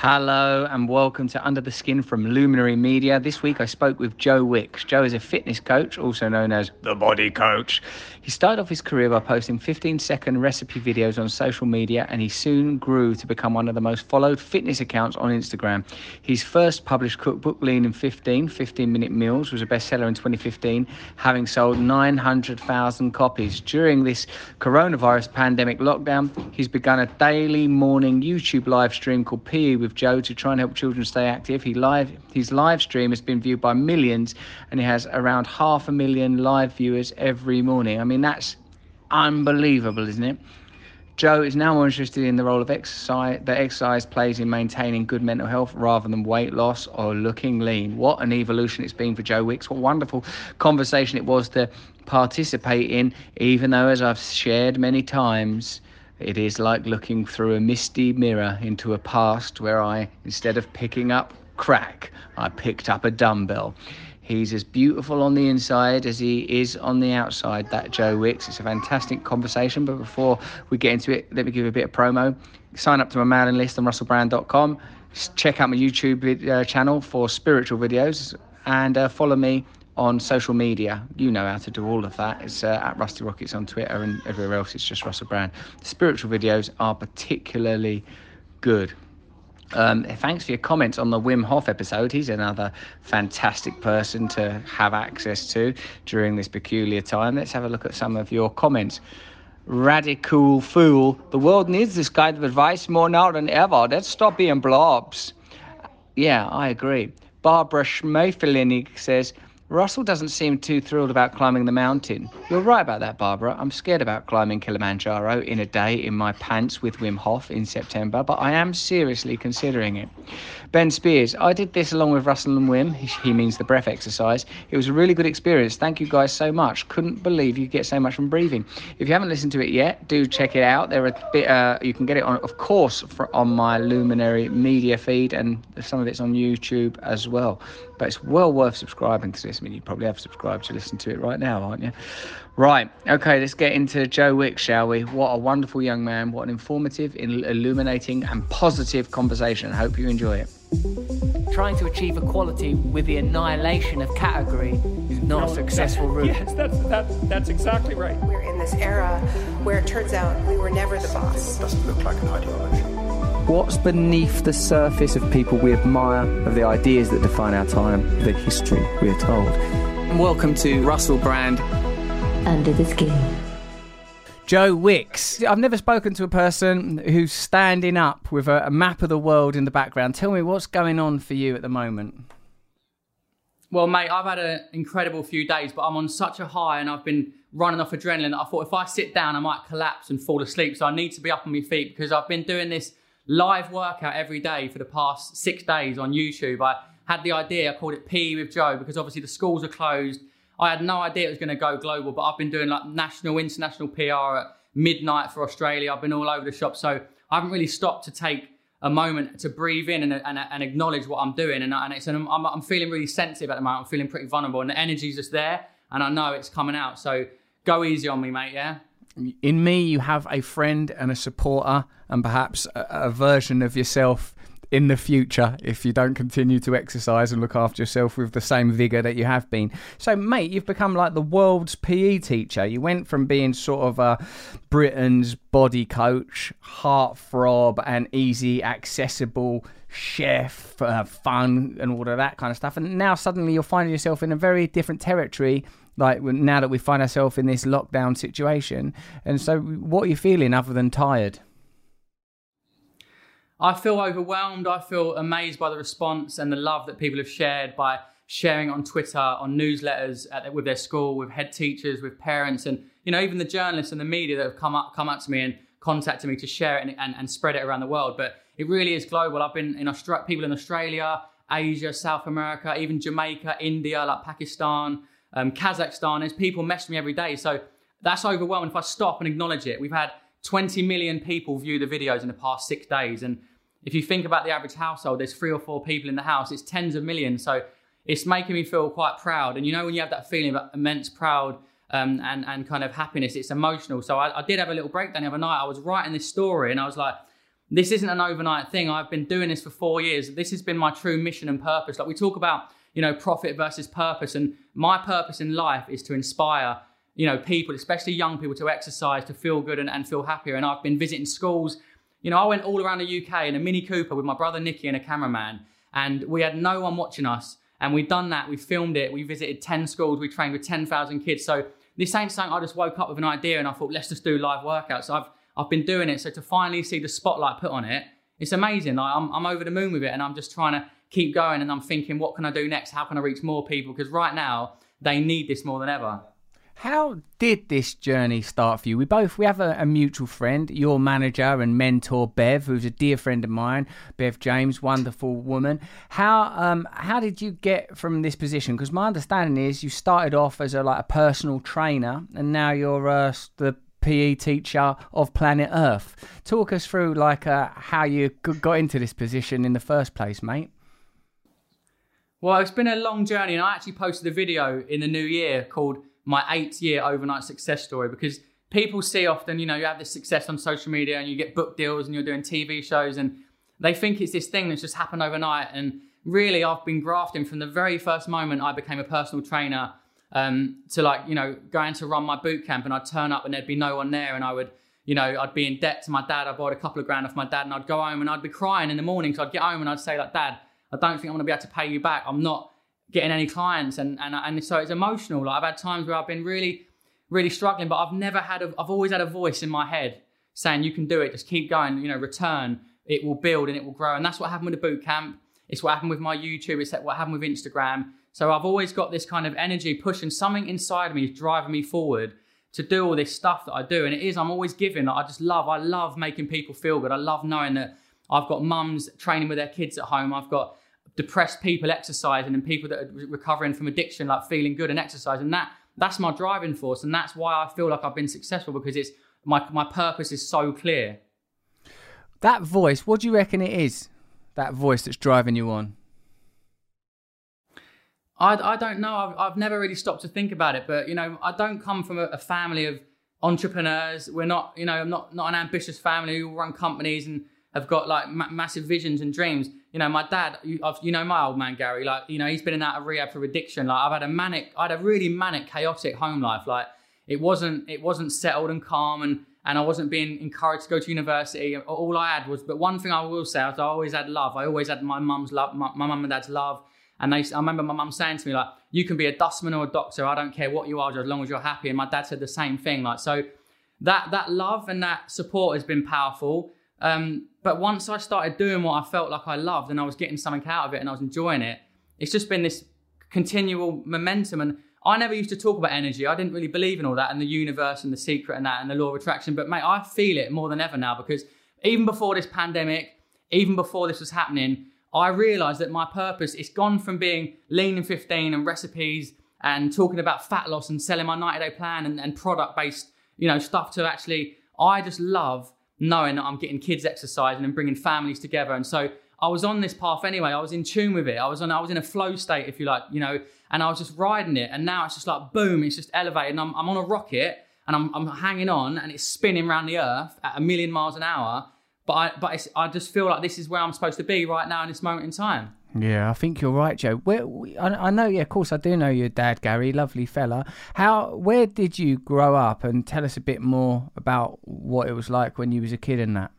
Hello and welcome to Under the Skin from Luminary Media. This week I spoke with Joe Wicks. Joe is a fitness coach, also known as the Body Coach. He started off his career by posting 15 second recipe videos on social media and he soon grew to become one of the most followed fitness accounts on Instagram. His first published cookbook, Lean in 15, 15 Minute Meals, was a bestseller in 2015, having sold 900,000 copies. During this coronavirus pandemic lockdown, he's begun a daily morning YouTube live stream called PE with Joe to try and help children stay active. He live his live stream has been viewed by millions, and he has around half a million live viewers every morning. I mean, that's unbelievable, isn't it? Joe is now more interested in the role of exercise that exercise plays in maintaining good mental health rather than weight loss or looking lean. What an evolution it's been for Joe Wicks. What wonderful conversation it was to participate in, even though, as I've shared many times, it is like looking through a misty mirror into a past where I, instead of picking up crack, I picked up a dumbbell. He's as beautiful on the inside as he is on the outside, that Joe Wicks. It's a fantastic conversation. But before we get into it, let me give a bit of promo. Sign up to my mailing list on russellbrand.com. Check out my YouTube uh, channel for spiritual videos and uh, follow me on social media. You know how to do all of that. It's uh, at Rusty Rockets on Twitter and everywhere else. It's just Russell Brand. The spiritual videos are particularly good. Um, thanks for your comments on the Wim Hof episode. He's another fantastic person to have access to during this peculiar time. Let's have a look at some of your comments. Radical fool. The world needs this kind of advice more now than ever. Let's stop being blobs. Yeah, I agree. Barbara Schmeifelini says, Russell doesn't seem too thrilled about climbing the mountain. You're right about that, Barbara. I'm scared about climbing Kilimanjaro in a day in my pants with Wim Hof in September, but I am seriously considering it. Ben Spears, I did this along with Russell and Wim. He means the breath exercise. It was a really good experience. Thank you guys so much. Couldn't believe you get so much from breathing. If you haven't listened to it yet, do check it out. There are a bit. Uh, you can get it on, of course, for, on my Luminary media feed, and some of it's on YouTube as well. But it's well worth subscribing to this. I mean, you probably have subscribed to listen to it right now, aren't you? Right. Okay, let's get into Joe Wick, shall we? What a wonderful young man. What an informative, illuminating, and positive conversation. I hope you enjoy it. Trying to achieve equality with the annihilation of category is not no, a successful route. Yes, that's, that's, that's exactly right. We're in this era where it turns out we were never the boss. It doesn't look like an ideology. What's beneath the surface of people we admire, of the ideas that define our time, the history we are told? Welcome to Russell Brand. Under the Skin. Joe Wicks. I've never spoken to a person who's standing up with a, a, map of the world in the background. Tell me what's going on for you at the moment. Well, mate, I've had an incredible few days, but I'm on such a high and I've been running off adrenaline that I thought if I sit down, I might collapse and fall asleep. So I need to be up on my feet because I've been doing this live workout every day for the past six days on YouTube. I had the idea, I called it PE with Joe because obviously the schools are closed. I had no idea it was going to go global, but I've been doing like national, international PR at midnight for Australia. I've been all over the shop. So I haven't really stopped to take a moment to breathe in and, and, and acknowledge what I'm doing. And, and it's, I'm, I'm feeling really sensitive at the moment. I'm feeling pretty vulnerable and the energy's just there and I know it's coming out. So go easy on me, mate. Yeah in me, you have a friend and a supporter, and perhaps a, a, version of yourself in the future if you don't continue to exercise and look after yourself with the same vigor that you have been. So, mate, you've become like the world's PE teacher. You went from being sort of a Britain's body coach, heartthrob, and easy, accessible chef, uh, fun, and all of that kind of stuff. And now suddenly you're finding yourself in a very different territory like now that we find ourselves in this lockdown situation. And so, what are you feeling other than tired? I feel overwhelmed. I feel amazed by the response and the love that people have shared by sharing on Twitter, on newsletters at, with their school, with head teachers, with parents, and you know even the journalists and the media that have come up come up to me and contacted me to share it and, and, and spread it around the world. But it really is global. I've been in Australia, people in Australia, Asia, South America, even Jamaica, India, like Pakistan um, Kazakhstan. There's people message me every day. So that's overwhelming. If I stop and acknowledge it, we've had 20 million people view the videos in the past six days. And if you think about the average household, there's three or four people in the house, it's tens of millions. So it's making me feel quite proud. And you know, when you have that feeling of immense proud um, and, and kind of happiness, it's emotional. So I, I did have a little breakdown the other night. I was writing this story and I was like, this isn't an overnight thing. I've been doing this for four years. This has been my true mission and purpose. Like we talk about, you know, profit versus purpose, and my purpose in life is to inspire, you know, people, especially young people, to exercise, to feel good and, and feel happier. And I've been visiting schools. You know, I went all around the UK in a Mini Cooper with my brother Nikki and a cameraman, and we had no one watching us. And we've done that. We filmed it. We visited ten schools. We trained with ten thousand kids. So this ain't something I just woke up with an idea and I thought, let's just do live workouts. I've I've been doing it. So to finally see the spotlight put on it, it's amazing. Like I'm, I'm over the moon with it and I'm just trying to keep going and I'm thinking, what can I do next? How can I reach more people? Because right now, they need this more than ever. How did this journey start for you? We both we have a, a, mutual friend, your manager and mentor Bev, who's a dear friend of mine, Bev James, wonderful woman. How um how did you get from this position? Because my understanding is you started off as a like a personal trainer, and now you're uh, the PE teacher of planet Earth. Talk us through like uh, how you got into this position in the first place, mate. Well, it's been a long journey, and I actually posted a video in the new year called "My Eight Year Overnight Success Story" because people see often, you know, you have this success on social media and you get book deals and you're doing TV shows, and they think it's this thing that's just happened overnight. And really, I've been grafting from the very first moment I became a personal trainer um, to like, you know, going to run my boot camp and I'd turn up and there'd be no one there and I would, you know, I'd be in debt to my dad. I borrowed a couple of grand off my dad and I'd go home and I'd be crying in the morning. So I'd get home and I'd say like, dad, I don't think I'm to be able to pay you back. I'm not getting any clients. And, and, and so it's emotional. Like I've had times where I've been really, really struggling, but I've never had, a, I've always had a voice in my head saying, you can do it. Just keep going, you know, return. It will build and it will grow. And that's what happened with the boot camp. It's what happened with my YouTube. It's what happened with Instagram. So I've always got this kind of energy pushing something inside of me is driving me forward to do all this stuff that I do. And it is, I'm always giving. I just love, I love making people feel good. I love knowing that I've got mums training with their kids at home. I've got depressed people exercising and people that are recovering from addiction, like feeling good and exercising. That that's my driving force. And that's why I feel like I've been successful because it's my my purpose is so clear. That voice, what do you reckon it is? That voice that's driving you on? I, I don't know. I've, I've never really stopped to think about it, but you know, I don't come from a, a family of entrepreneurs. We're not, you know, I'm not not an ambitious family who run companies and have got like ma- massive visions and dreams. You know, my dad, you, you, know, my old man Gary, like you know, he's been in out of rehab for addiction. Like I've had a manic, I had a really manic, chaotic home life. Like it wasn't, it wasn't settled and calm, and and I wasn't being encouraged to go to university. All I had was, but one thing I will say is I always had love. I always had my mum's love, my mum and dad's love. And they, I remember my mum saying to me, like, you can be a dustman or a doctor. I don't care what you are, as long as you're happy. And my dad said the same thing. Like, so that, that love and that support has been powerful. Um, but once I started doing what I felt like I loved and I was getting something out of it and I was enjoying it, it's just been this continual momentum. And I never used to talk about energy. I didn't really believe in all that and the universe and the secret and that and the law of attraction. But mate, I feel it more than ever now because even before this pandemic, even before this was happening, I realized that my purpose, it's gone from being lean in 15 and recipes and talking about fat loss and selling my 90 day plan and, and product based, you know, stuff to actually, I just love knowing that I'm getting kids exercising and bringing families together. And so I was on this path anyway. I was in tune with it. I was on, I was in a flow state, if you like, you know, and I was just riding it. And now it's just like, boom, it's just elevated. And I'm, I'm on a rocket and I'm, I'm hanging on and it's spinning around the earth at a million miles an hour but I, but I just feel like this is where I'm supposed to be right now in this moment in time. Yeah, I think you're right, Joe. Where I, I know, yeah, of course, I do know your dad, Gary, lovely fella. How, where did you grow up, and tell us a bit more about what it was like when you was a kid and that.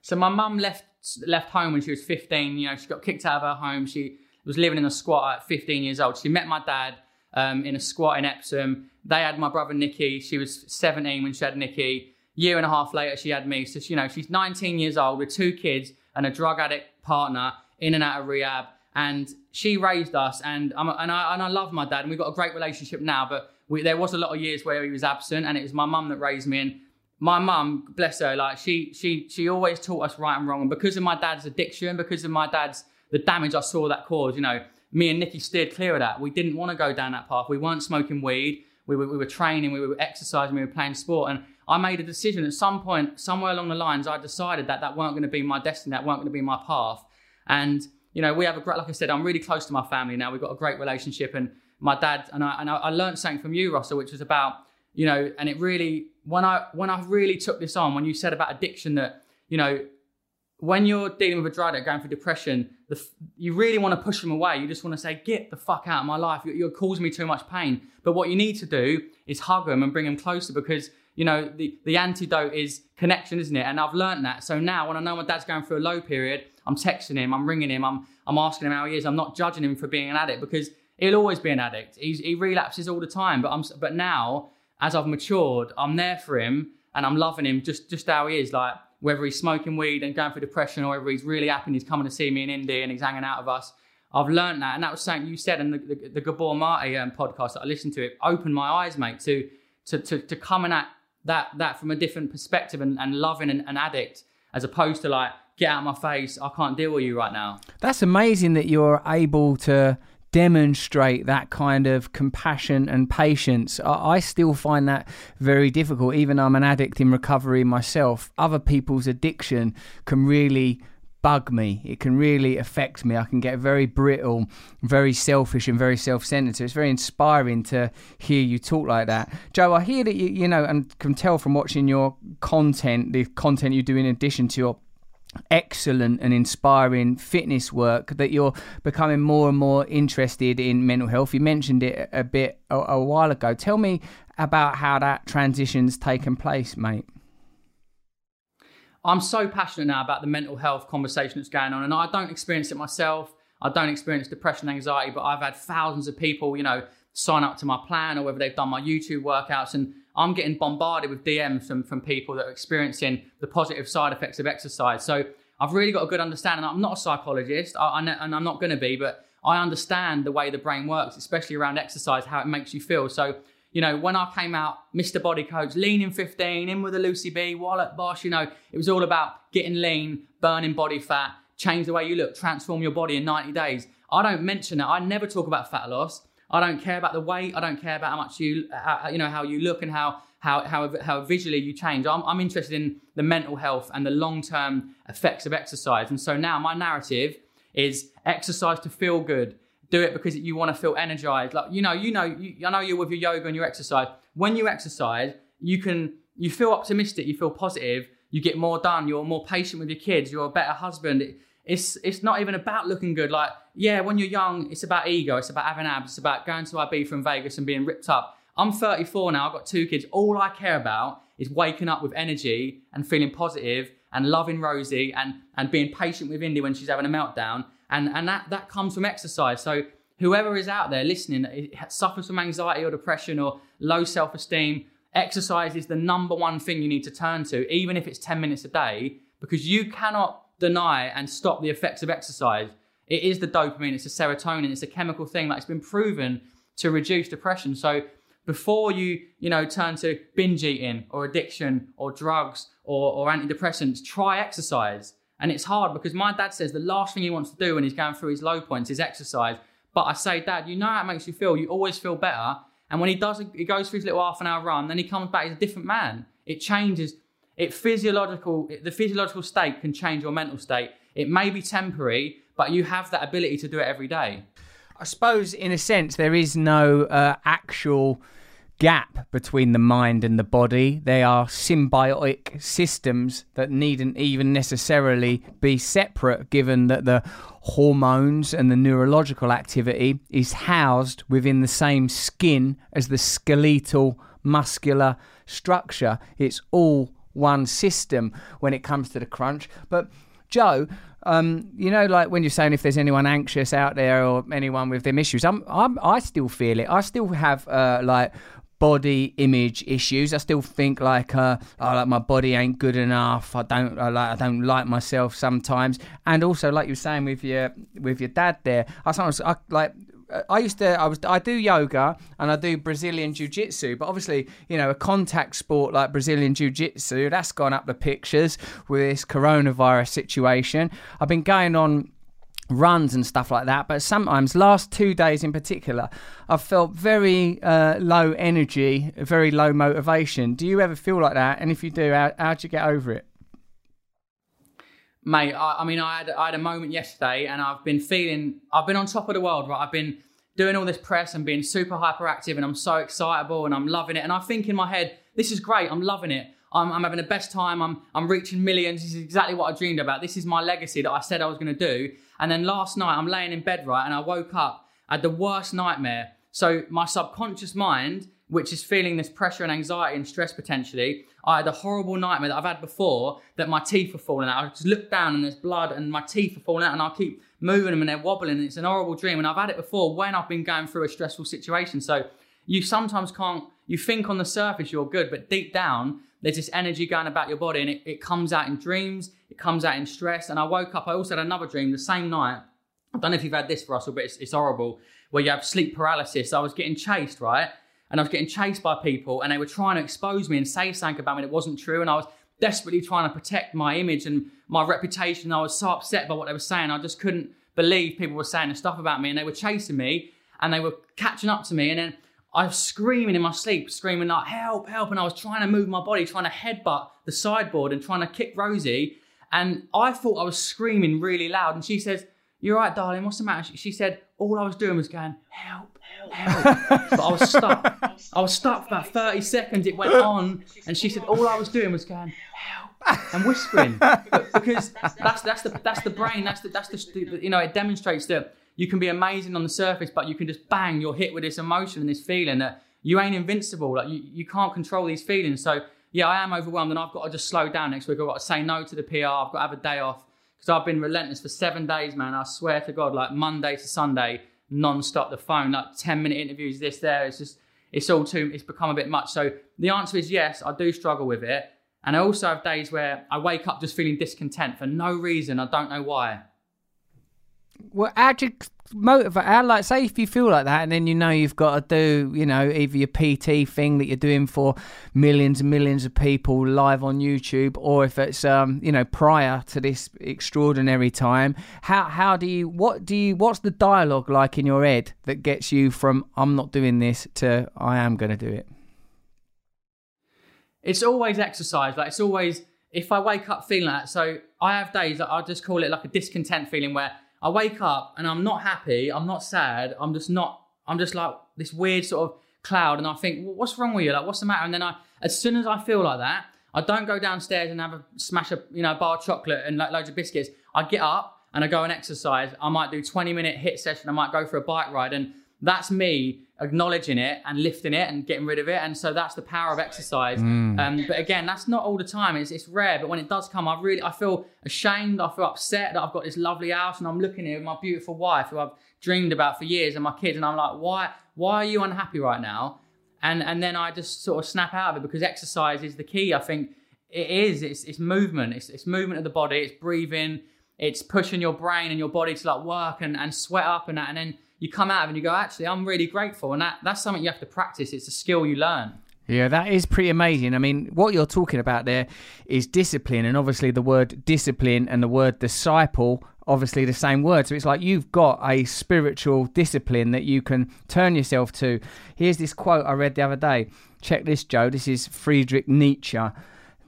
So my mum left left home when she was 15. You know, she got kicked out of her home. She was living in a squat at 15 years old. She met my dad um, in a squat in Epsom. They had my brother Nikki. She was 17 when she had Nikki year and a half later, she had me. So, you know, she's 19 years old with two kids and a drug addict partner in and out of rehab. And she raised us, and, and, I, and I love my dad, and we've got a great relationship now. But we, there was a lot of years where he was absent, and it was my mum that raised me. And my mum, bless her, like she she she always taught us right and wrong. And because of my dad's addiction, because of my dad's the damage I saw that caused, you know, me and Nikki steered clear of that. We didn't want to go down that path. We weren't smoking weed. We were, we were training. We were exercising. We were playing sport. And I made a decision at some point, somewhere along the lines, I decided that that weren't going to be my destiny, that weren't going to be my path. And, you know, we have a great, like I said, I'm really close to my family now. We've got a great relationship. And my dad, and I, and I, I learned something from you, Russell, which was about, you know, and it really, when I when I really took this on, when you said about addiction, that you know, when you're dealing with a drug addict going through depression, the, you really want to push them away. You just want to say, "Get the fuck out of my life! You're, you're causing me too much pain." But what you need to do is hug them and bring them closer because you know the the antidote is connection, isn't it? And I've learned that. So now when I know my dad's going through a low period, I'm texting him, I'm ringing him, I'm I'm asking him how he is. I'm not judging him for being an addict because he'll always be an addict. He's, he relapses all the time. But I'm but now as I've matured, I'm there for him and I'm loving him just just how he is. Like whether he's smoking weed and going through depression or whether he's really happy and he's coming to see me in India and he's hanging out with us. I've learned that, and that was something you said in the, the, the Gabor Mate um, podcast that I listened to. It opened my eyes, mate, to to to, to coming at that that from a different perspective and, and loving an, an addict as opposed to like get out of my face. I can't deal with you right now. That's amazing that you're able to demonstrate that kind of compassion and patience. I, still find that very difficult. Even I'm an addict in recovery myself, other people's addiction can really bug me. It can really affect me. I can get very brittle, very selfish, and very self-centered. So it's very inspiring to hear you talk like that, Joe. I hear that you, you know, and can tell from watching your content, the content you do in addition to your excellent and inspiring fitness work that you're becoming more and more interested in mental health. You mentioned it a bit a, a while ago. Tell me about how that transition's taken place, mate. I'm so passionate now about the mental health conversation that's going on, and I don't experience it myself. I don't experience depression, anxiety, but I've had thousands of people, you know, sign up to my plan or whether they've done my YouTube workouts, and I'm getting bombarded with DMs from, from people that are experiencing the positive side effects of exercise. So I've really got a good understanding. I'm not a psychologist, I, I, and I'm not going to be, but I understand the way the brain works, especially around exercise, how it makes you feel. So, you know, when I came out, Mr. Body Coach, lean in 15, in with a Lucy B, Wallet Bosch, you know, it was all about getting lean, burning body fat, change the way you look, transform your body in 90 days. I don't mention that. I never talk about fat loss. I don't care about the weight. I don't care about how much you, how, you know, how you look and how how how how visually you change. I'm I'm interested in the mental health and the long term effects of exercise. And so now my narrative is exercise to feel good. Do it because you want to feel energized. Like you know, you know, you, I know you're with your yoga and your exercise. When you exercise, you can you feel optimistic. You feel positive. You get more done. You're more patient with your kids. You're a better husband. It, it's it's not even about looking good. Like yeah, when you're young, it's about ego. It's about having abs. It's about going to Ibiza from Vegas and being ripped up. I'm 34 now. I've got two kids. All I care about is waking up with energy and feeling positive and loving Rosie and and being patient with Indy when she's having a meltdown. And and that that comes from exercise. So whoever is out there listening suffers from anxiety or depression or low self-esteem, exercise is the number one thing you need to turn to, even if it's 10 minutes a day, because you cannot deny and stop the effects of exercise. It is the dopamine, it's the serotonin, it's a chemical thing that's been proven to reduce depression. So before you, you know, turn to binge eating or addiction or drugs or, or antidepressants, try exercise. And it's hard because my dad says the last thing he wants to do when he's going through his low points is exercise. But I say, Dad, you know how it makes you feel. You always feel better. And when he does, he goes for his little half an hour run, then he comes back, he's a different man. It changes it physiological, the physiological state can change your mental state. It may be temporary, but you have that ability to do it every day. I suppose, in a sense, there is no uh, actual gap between the mind and the body. They are symbiotic systems that needn't even necessarily be separate, given that the hormones and the neurological activity is housed within the same skin as the skeletal muscular structure. It's all one system when it comes to the crunch. But Joe, um, you know, like when you're saying if there's anyone anxious out there or anyone with them issues, I'm, I'm I still feel it. I still have uh, like body image issues. I still think like, uh, oh, like my body ain't good enough. I don't I like I don't like myself sometimes. And also, like you were saying with your with your dad there, I sometimes I like I used to I was I do yoga and I do Brazilian jiu jitsu, but obviously you know a contact sport like Brazilian jiu jitsu that's gone up the pictures with this coronavirus situation. I've been going on runs and stuff like that, but sometimes last two days in particular, I've felt very uh, low energy, very low motivation. Do you ever feel like that? And if you do, how how do you get over it? Mate, I, I mean, I had, I had a moment yesterday and I've been feeling, I've been on top of the world, right? I've been doing all this press and being super hyperactive and I'm so excitable and I'm loving it. And I think in my head, this is great. I'm loving it. I'm, I'm having the best time. I'm, I'm reaching millions. This is exactly what I dreamed about. This is my legacy that I said I was going to do. And then last night, I'm laying in bed, right? And I woke up, I had the worst nightmare. So my subconscious mind, which is feeling this pressure and anxiety and stress potentially, I had a horrible nightmare that I've had before that my teeth are falling out. I just look down and there's blood and my teeth are falling out and I keep moving them and they're wobbling and it's an horrible dream. And I've had it before when I've been going through a stressful situation. So you sometimes can't, you think on the surface you're good, but deep down, there's this energy going about your body and it, it comes out in dreams, it comes out in stress. And I woke up, I also had another dream the same night. I don't know if you've had this, Russell, but it's, it's horrible, where you have sleep paralysis. I was getting chased, right? And I was getting chased by people and they were trying to expose me and say something about me that wasn't true. And I was desperately trying to protect my image and my reputation. I was so upset by what they were saying. I just couldn't believe people were saying the stuff about me and they were chasing me and they were catching up to me. And then I was screaming in my sleep, screaming like, help, help. And I was trying to move my body, trying to headbutt the sideboard and trying to kick Rosie. And I thought I was screaming really loud. And she says, You're right, darling, what's the matter? She said, All I was doing was going, Help, help, help. but I was stuck. I was stuck for about 30 seconds. It went on. And she said, All I was doing was going, Help, and whispering. Because that's, that's, the, that's the brain, that's the, that's the, you know, it demonstrates that you can be amazing on the surface, but you can just bang, you're hit with this emotion and this feeling that you ain't invincible. Like you, you can't control these feelings. So yeah, I am overwhelmed and I've got to just slow down next week. I've got to say no to the PR. I've got to have a day off because I've been relentless for seven days, man. I swear to God, like Monday to Sunday, non-stop the phone, like 10 minute interviews, this, there. It's just, it's all too, it's become a bit much. So the answer is yes, I do struggle with it. And I also have days where I wake up just feeling discontent for no reason. I don't know why. Well, how do you motivate? How, like, say if you feel like that, and then you know you've got to do, you know, either your PT thing that you're doing for millions and millions of people live on YouTube, or if it's, um, you know, prior to this extraordinary time. How how do you? What do you? What's the dialogue like in your head that gets you from I'm not doing this to I am going to do it? It's always exercise. Like it's always if I wake up feeling like that. So I have days that I just call it like a discontent feeling where I wake up and I'm not happy, I'm not sad, I'm just not, I'm just like this weird sort of cloud. And I think, what's wrong with you? Like, what's the matter? And then I, as soon as I feel like that, I don't go downstairs and have a smash a you know bar of chocolate and like loads of biscuits. I get up and I go and exercise. I might do 20 minute hit session. I might go for a bike ride, and that's me acknowledging it and lifting it and getting rid of it. And so that's the power of exercise. Mm. Um, but again, that's not all the time. It's, it's rare. But when it does come, I really I feel ashamed. I feel upset that I've got this lovely house and I'm looking here with my beautiful wife who I've dreamed about for years and my kids. And I'm like, why why are you unhappy right now? And and then I just sort of snap out of it because exercise is the key. I think it is. It's it's movement. It's it's movement of the body. It's breathing. It's pushing your brain and your body to like work and, and sweat up and that. And then you come out of and you go, actually, I'm really grateful. And that, that's something you have to practice. It's a skill you learn. Yeah, that is pretty amazing. I mean, what you're talking about there is discipline, and obviously the word discipline and the word disciple, obviously the same word. So it's like you've got a spiritual discipline that you can turn yourself to. Here's this quote I read the other day. Check this, Joe. This is Friedrich Nietzsche.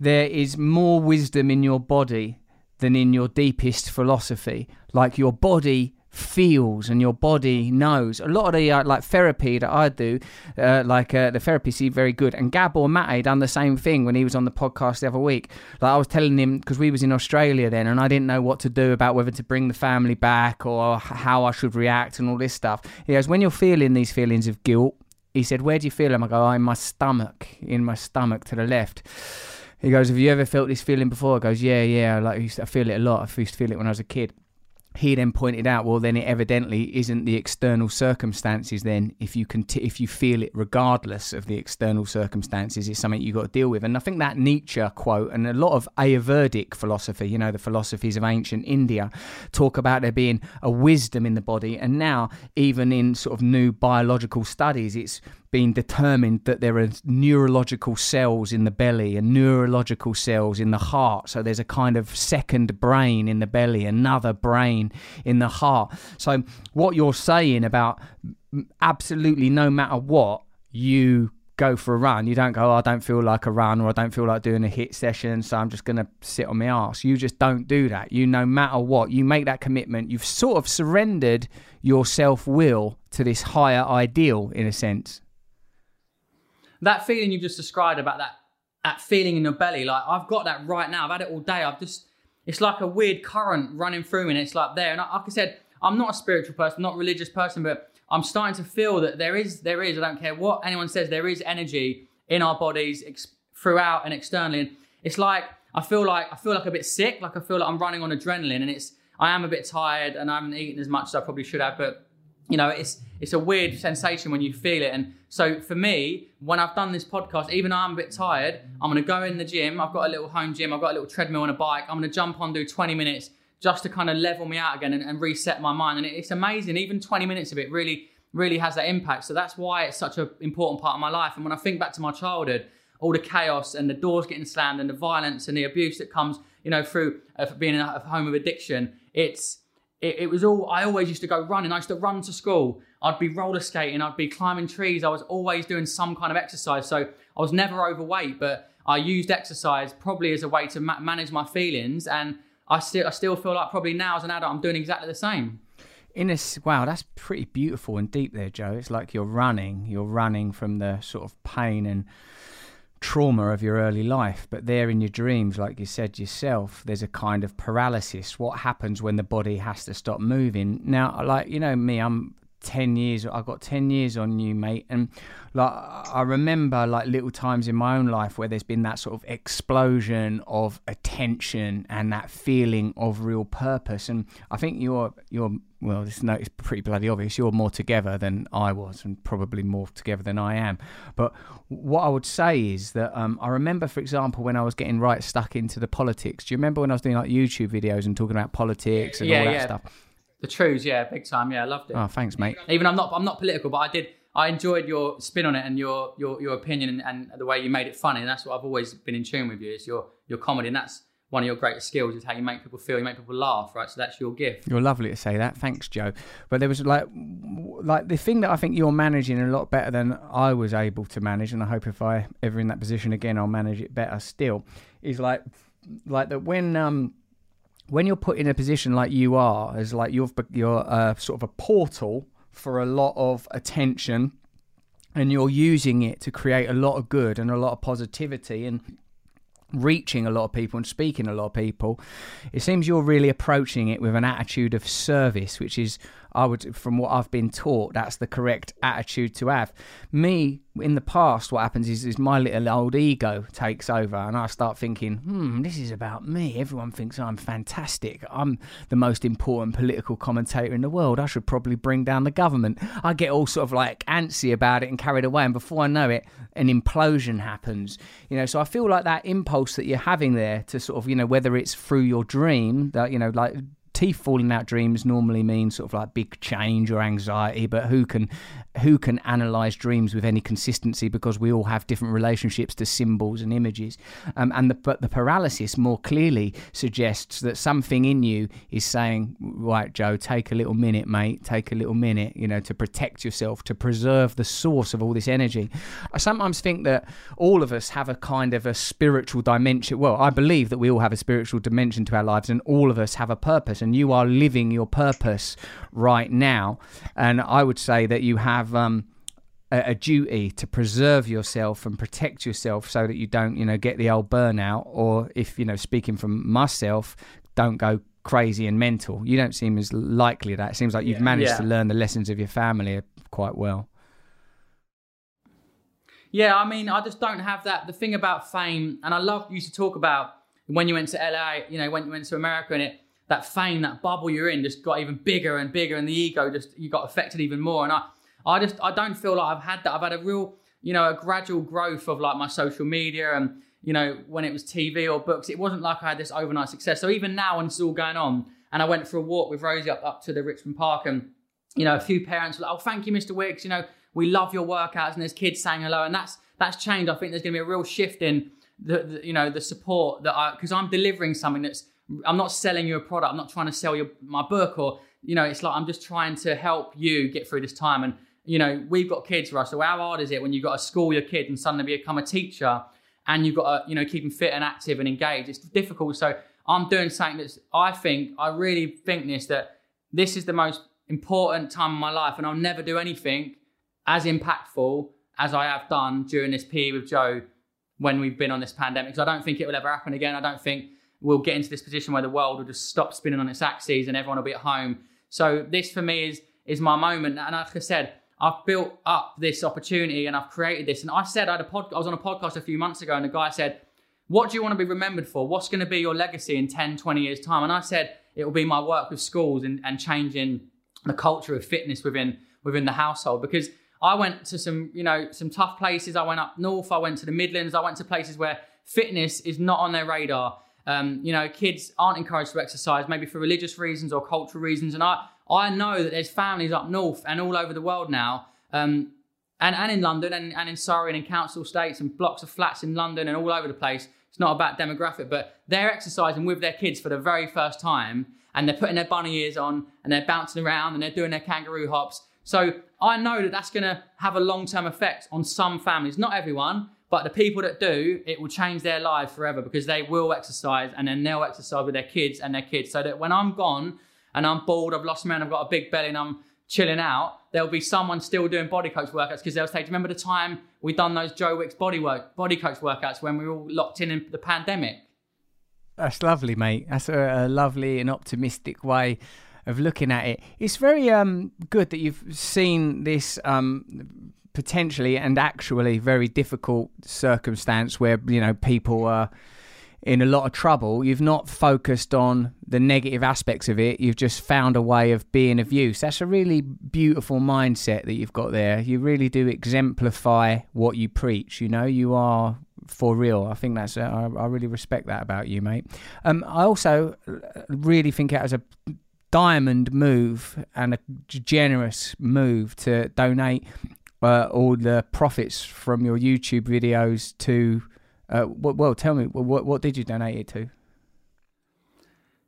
There is more wisdom in your body than in your deepest philosophy. Like your body feels and your body knows. A lot of the uh, like therapy that I do, uh, like uh, the therapy seemed very good. And Gabor Mate done the same thing when he was on the podcast the other week. Like I was telling him because we was in Australia then, and I didn't know what to do about whether to bring the family back or how I should react and all this stuff. He goes, when you're feeling these feelings of guilt, he said, where do you feel them? I go, oh, in my stomach, in my stomach to the left. He goes, have you ever felt this feeling before? I goes, yeah, yeah. Like I feel it a lot. I used to feel it when I was a kid he then pointed out, well, then it evidently isn't the external circumstances. Then, if you can, t- if you feel it regardless of the external circumstances, it's something you've got to deal with. And I think that Nietzsche quote and a lot of Ayurvedic philosophy, you know, the philosophies of ancient India, talk about there being a wisdom in the body. And now, even in sort of new biological studies, it's been determined that there are neurological cells in the belly and neurological cells in the heart. So there's a kind of second brain in the belly, another brain in the heart. So what you're saying about absolutely no matter what, you go for a run. You don't go, oh, I don't feel like a run or I don't feel like doing a hit session, so I'm just going to sit on my ass. You just don't do that. You, no matter what, you make that commitment. You've sort of surrendered your self will to this higher ideal in a sense that feeling you've just described about that that feeling in your belly. Like I've got that right now. I've had it all day. I've just, it's like a weird current running through me and it's like there. And like I said, I'm not a spiritual person, not religious person, but I'm starting to feel that there is, there is, I don't care what anyone says, there is energy in our bodies ex- throughout and externally. And it's like, I feel like, I feel like a bit sick. Like I feel like I'm running on adrenaline and it's, I am a bit tired and I haven't eaten as much as I probably should have, but you know, it's it's a weird sensation when you feel it. And so for me, when I've done this podcast, even though I'm a bit tired, I'm gonna go in the gym. I've got a little home gym. I've got a little treadmill and a bike. I'm gonna jump on, do 20 minutes just to kind of level me out again and, and reset my mind. And it's amazing. Even 20 minutes of it really, really has that impact. So that's why it's such an important part of my life. And when I think back to my childhood, all the chaos and the doors getting slammed and the violence and the abuse that comes, you know, through uh, being in a home of addiction, it's it, it, was all I always used to go running. I used to run to school. I'd be roller skating. I'd be climbing trees. I was always doing some kind of exercise. So I was never overweight, but I used exercise probably as a way to ma- manage my feelings. And I still I still feel like probably now as an adult I'm doing exactly the same. In a wow, that's pretty beautiful and deep there, Joe. It's like you're running. You're running from the sort of pain and trauma of your early life, but there in your dreams, like you said yourself, there's a kind of paralysis. What happens when the body has to stop moving? Now, like, you know, me, I'm 10 years, I've got 10 years on you, mate. And like, I remember like little times in my own life where there's been that sort of explosion of attention and that feeling of real purpose. And I think you're, you're, well, this note is pretty bloody obvious. You're more together than I was, and probably more together than I am. But what I would say is that um, I remember, for example, when I was getting right stuck into the politics. Do you remember when I was doing like YouTube videos and talking about politics and yeah, all that yeah. stuff? The truths, yeah, big time. Yeah, I loved it. Oh, thanks, mate. Even I'm not, I'm not political, but I did. I enjoyed your spin on it and your your your opinion and, and the way you made it funny. And that's what I've always been in tune with you is your your comedy, and that's one of your greatest skills is how you make people feel, you make people laugh, right? So that's your gift. You're lovely to say that. Thanks, Joe. But there was like, like the thing that I think you're managing a lot better than I was able to manage, and I hope if I ever in that position again, I'll manage it better still. Is like, like that when um when you're put in a position like you are, as like you're you're uh, sort of a portal for a lot of attention, and you're using it to create a lot of good and a lot of positivity and reaching a lot of people and speaking a lot of people, it seems you're really approaching it with an attitude of service, which is, I would, from what I've been taught, that's the correct attitude to have. Me, in the past, what happens is, is my little old ego takes over, and I start thinking, hmm, this is about me. Everyone thinks I'm fantastic. I'm the most important political commentator in the world. I should probably bring down the government. I get all sort of like antsy about it and carried away, and before I know it, an implosion happens. You know, so I feel like that impulse that you're having there to sort of, you know, whether it's through your dream, that you know, like teeth falling out dreams normally mean sort of like big change or anxiety but who can who can analyze dreams with any consistency? Because we all have different relationships to symbols and images. Um, and the, but the paralysis more clearly suggests that something in you is saying right joe take a little minute mate take a little minute you know to protect yourself to preserve the source of all this energy. I sometimes think that all of us have a kind of a spiritual dimension. Well i believe that we all have a spiritual dimension to our lives and all of us have a purpose and you are living your purpose right now and i would say that you have um, a, duty to preserve yourself and protect yourself so that you don't, you know, get the old burnout, or if you know, speaking from myself, don't go crazy and mental. You don't seem as likely that. It seems like you've yeah. managed yeah. to learn the lessons of your family quite well. Yeah, I mean, I just don't have that. The thing about fame, and I love you to talk about when you went to LA, you know, when you went to America, and it that fame, that bubble you're in, just got even bigger and bigger, and the ego just you got affected even more. And I, I just I don't feel like I've had that. I've had a real you know a gradual growth of like my social media and you know when it was TV or books. It wasn't like I had this overnight success. So even now when it's all going on, and I went for a walk with Rosie up up to the Richmond Park, and you know a few parents were like, "Oh, thank you, Mr. Wicks. You know we love your workouts," and there's kids saying hello, and that's that's changed. I think there's going to be a real shift in the, the you know the support that I because I'm delivering something that's I'm not selling you a product. I'm not trying to sell you my book or you know it's like I'm just trying to help you get through this time and you know, we've got kids, Russ. So how hard is it when you've got to school your kid and suddenly become a teacher and you've got to, you know, keep them fit and active and engaged? It's difficult. So I'm doing something that's, I think, I really think this, that this is the most important time of my life and I'll never do anything as impactful as I have done during this period with Joe when we've been on this pandemic. Because I don't think it will ever happen again. I don't think we'll get into this position where the world will just stop spinning on its axes and everyone will be at home. So this for me is is my moment. And like I said, I've built up this opportunity and I've created this. And I said I had a pod, I was on a podcast a few months ago, and the guy said, "What do you want to be remembered for? What's going to be your legacy in 10, 20 years time?" And I said, "It will be my work with schools and, and changing the culture of fitness within within the household because." I went to some, you know, some tough places. I went up north. I went to the Midlands. I went to places where fitness is not on their radar. Um, you know, kids aren't encouraged to exercise, maybe for religious reasons or cultural reasons. And I, I know that there's families up north and all over the world now, um, and, and in London and, and in Surrey and in council estates and blocks of flats in London and all over the place. It's not about demographic, but they're exercising with their kids for the very first time and they're putting their bunny ears on and they're bouncing around and they're doing their kangaroo hops. So I know that that's going to have a long term effect on some families, not everyone, but the people that do, it will change their lives forever because they will exercise and then they'll exercise with their kids and their kids. So that when I'm gone and I'm bored, I've lost my man, I've got a big belly and I'm chilling out, there'll be someone still doing body coach workouts because they'll say, Do you remember the time we done those Joe Wicks body work, body coach workouts when we were all locked in in the pandemic? That's lovely, mate. That's a, a lovely and optimistic way of looking at it. It's very um, good that you've seen this um, potentially and actually very difficult circumstance where you know people are in a lot of trouble. You've not focused on the negative aspects of it. You've just found a way of being of use. That's a really beautiful mindset that you've got there. You really do exemplify what you preach you know? You are for real. I think that's uh, I, I really respect that about you mate. Um, i also really think it has a diamond move and a generous move to donate uh, all the profits from your YouTube videos to. Uh, well, tell me, what, what did you donate it to?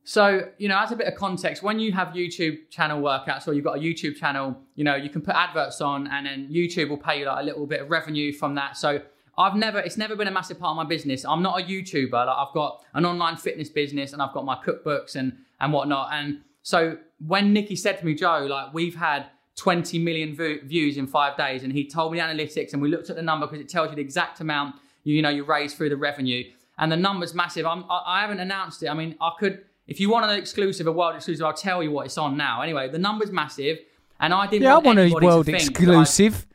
So, you know, as a bit of context, when you have YouTube channel workouts or you've got a YouTube channel, you know, you can put adverts on and then YouTube will pay you like a little bit of revenue from that. So I've never, it's never been a massive part of my business. I'm not a YouTuber. Like I've got an online fitness business and I've got my cookbooks and, and whatnot. And so when Nikki said to me, Joe, like we've had 20 million views in five days. And he told me the analytics, and we looked at the number because it tells you the exact amount you, you know you raise through the revenue. And the number's massive. I'm, I, I haven't announced it. I mean, I could, if you want an exclusive, a world exclusive, I'll tell you what it's on now. Anyway, the number's massive, and I didn't. Yeah, want I want a world exclusive.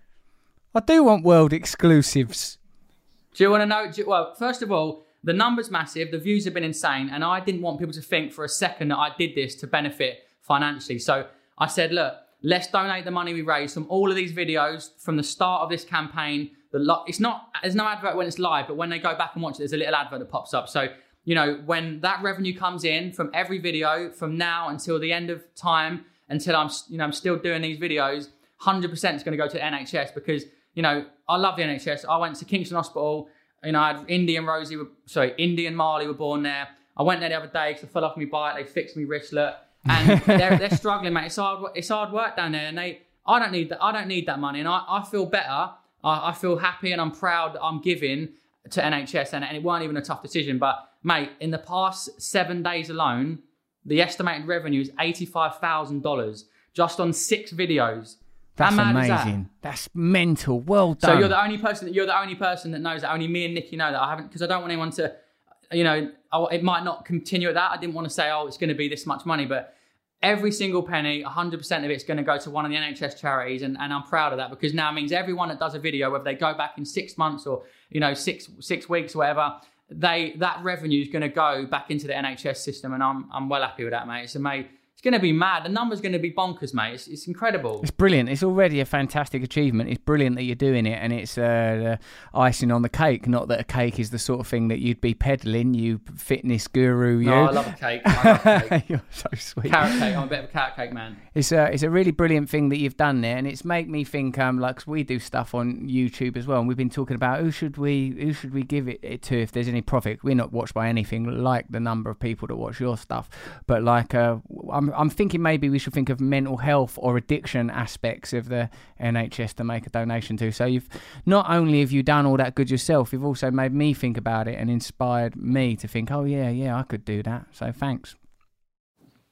I... I... do want world exclusives. Do you want to know? You, well, first of all, the number's massive. The views have been insane, and I didn't want people to think for a second that I did this to benefit financially. So I said, look, Let's donate the money we raise from all of these videos from the start of this campaign. The lo- it's not there's no advert when it's live, but when they go back and watch it, there's a little advert that pops up. So you know when that revenue comes in from every video from now until the end of time until I'm you know I'm still doing these videos, hundred percent is going to go to NHS because you know I love the NHS. I went to Kingston Hospital. You know I had Indy and Rosie, were, sorry, Indy and Marley were born there. I went there the other day because I fell off my bike. They fixed me wristlet and they're, they're struggling, mate. It's hard. It's hard work down there, and they. I don't need that. I don't need that money, and I, I feel better. I, I feel happy, and I'm proud that I'm giving to NHS, and, and it weren't even a tough decision. But mate, in the past seven days alone, the estimated revenue is eighty-five thousand dollars just on six videos. That's amazing. That? That's mental. Well done. So you're the only person. That, you're the only person that knows that. Only me and Nikki know that. I haven't because I don't want anyone to, you know, oh, it might not continue at that. I didn't want to say, oh, it's going to be this much money, but every single penny, 100% of it's going to go to one of the NHS charities. And, and I'm proud of that because now it means everyone that does a video, whether they go back in six months or, you know, six, six weeks or whatever, they, that revenue is going to go back into the NHS system. And I'm, I'm well happy with that, mate. It's amazing it's going to be mad. The number's going to be bonkers, mate. It's, it's, incredible. It's brilliant. It's already a fantastic achievement. It's brilliant that you're doing it, and it's uh, icing on the cake. Not that a cake is the sort of thing that you'd be peddling, you fitness guru. You. No, I love a cake. I love cake. you're so sweet. Carrot cake. I'm a bit of a carrot cake man. It's a it's a really brilliant thing that you've done there, and it's made me think. Um, like we do stuff on YouTube as well, and we've been talking about who should we who should we give it, it to if there's any profit. We're not watched by anything like the number of people that watch your stuff, but like uh, I'm I'm thinking maybe we should think of mental health or addiction aspects of the NHS to make a donation to. So you've not only have you done all that good yourself, you've also made me think about it and inspired me to think, oh yeah, yeah, I could do that. So thanks.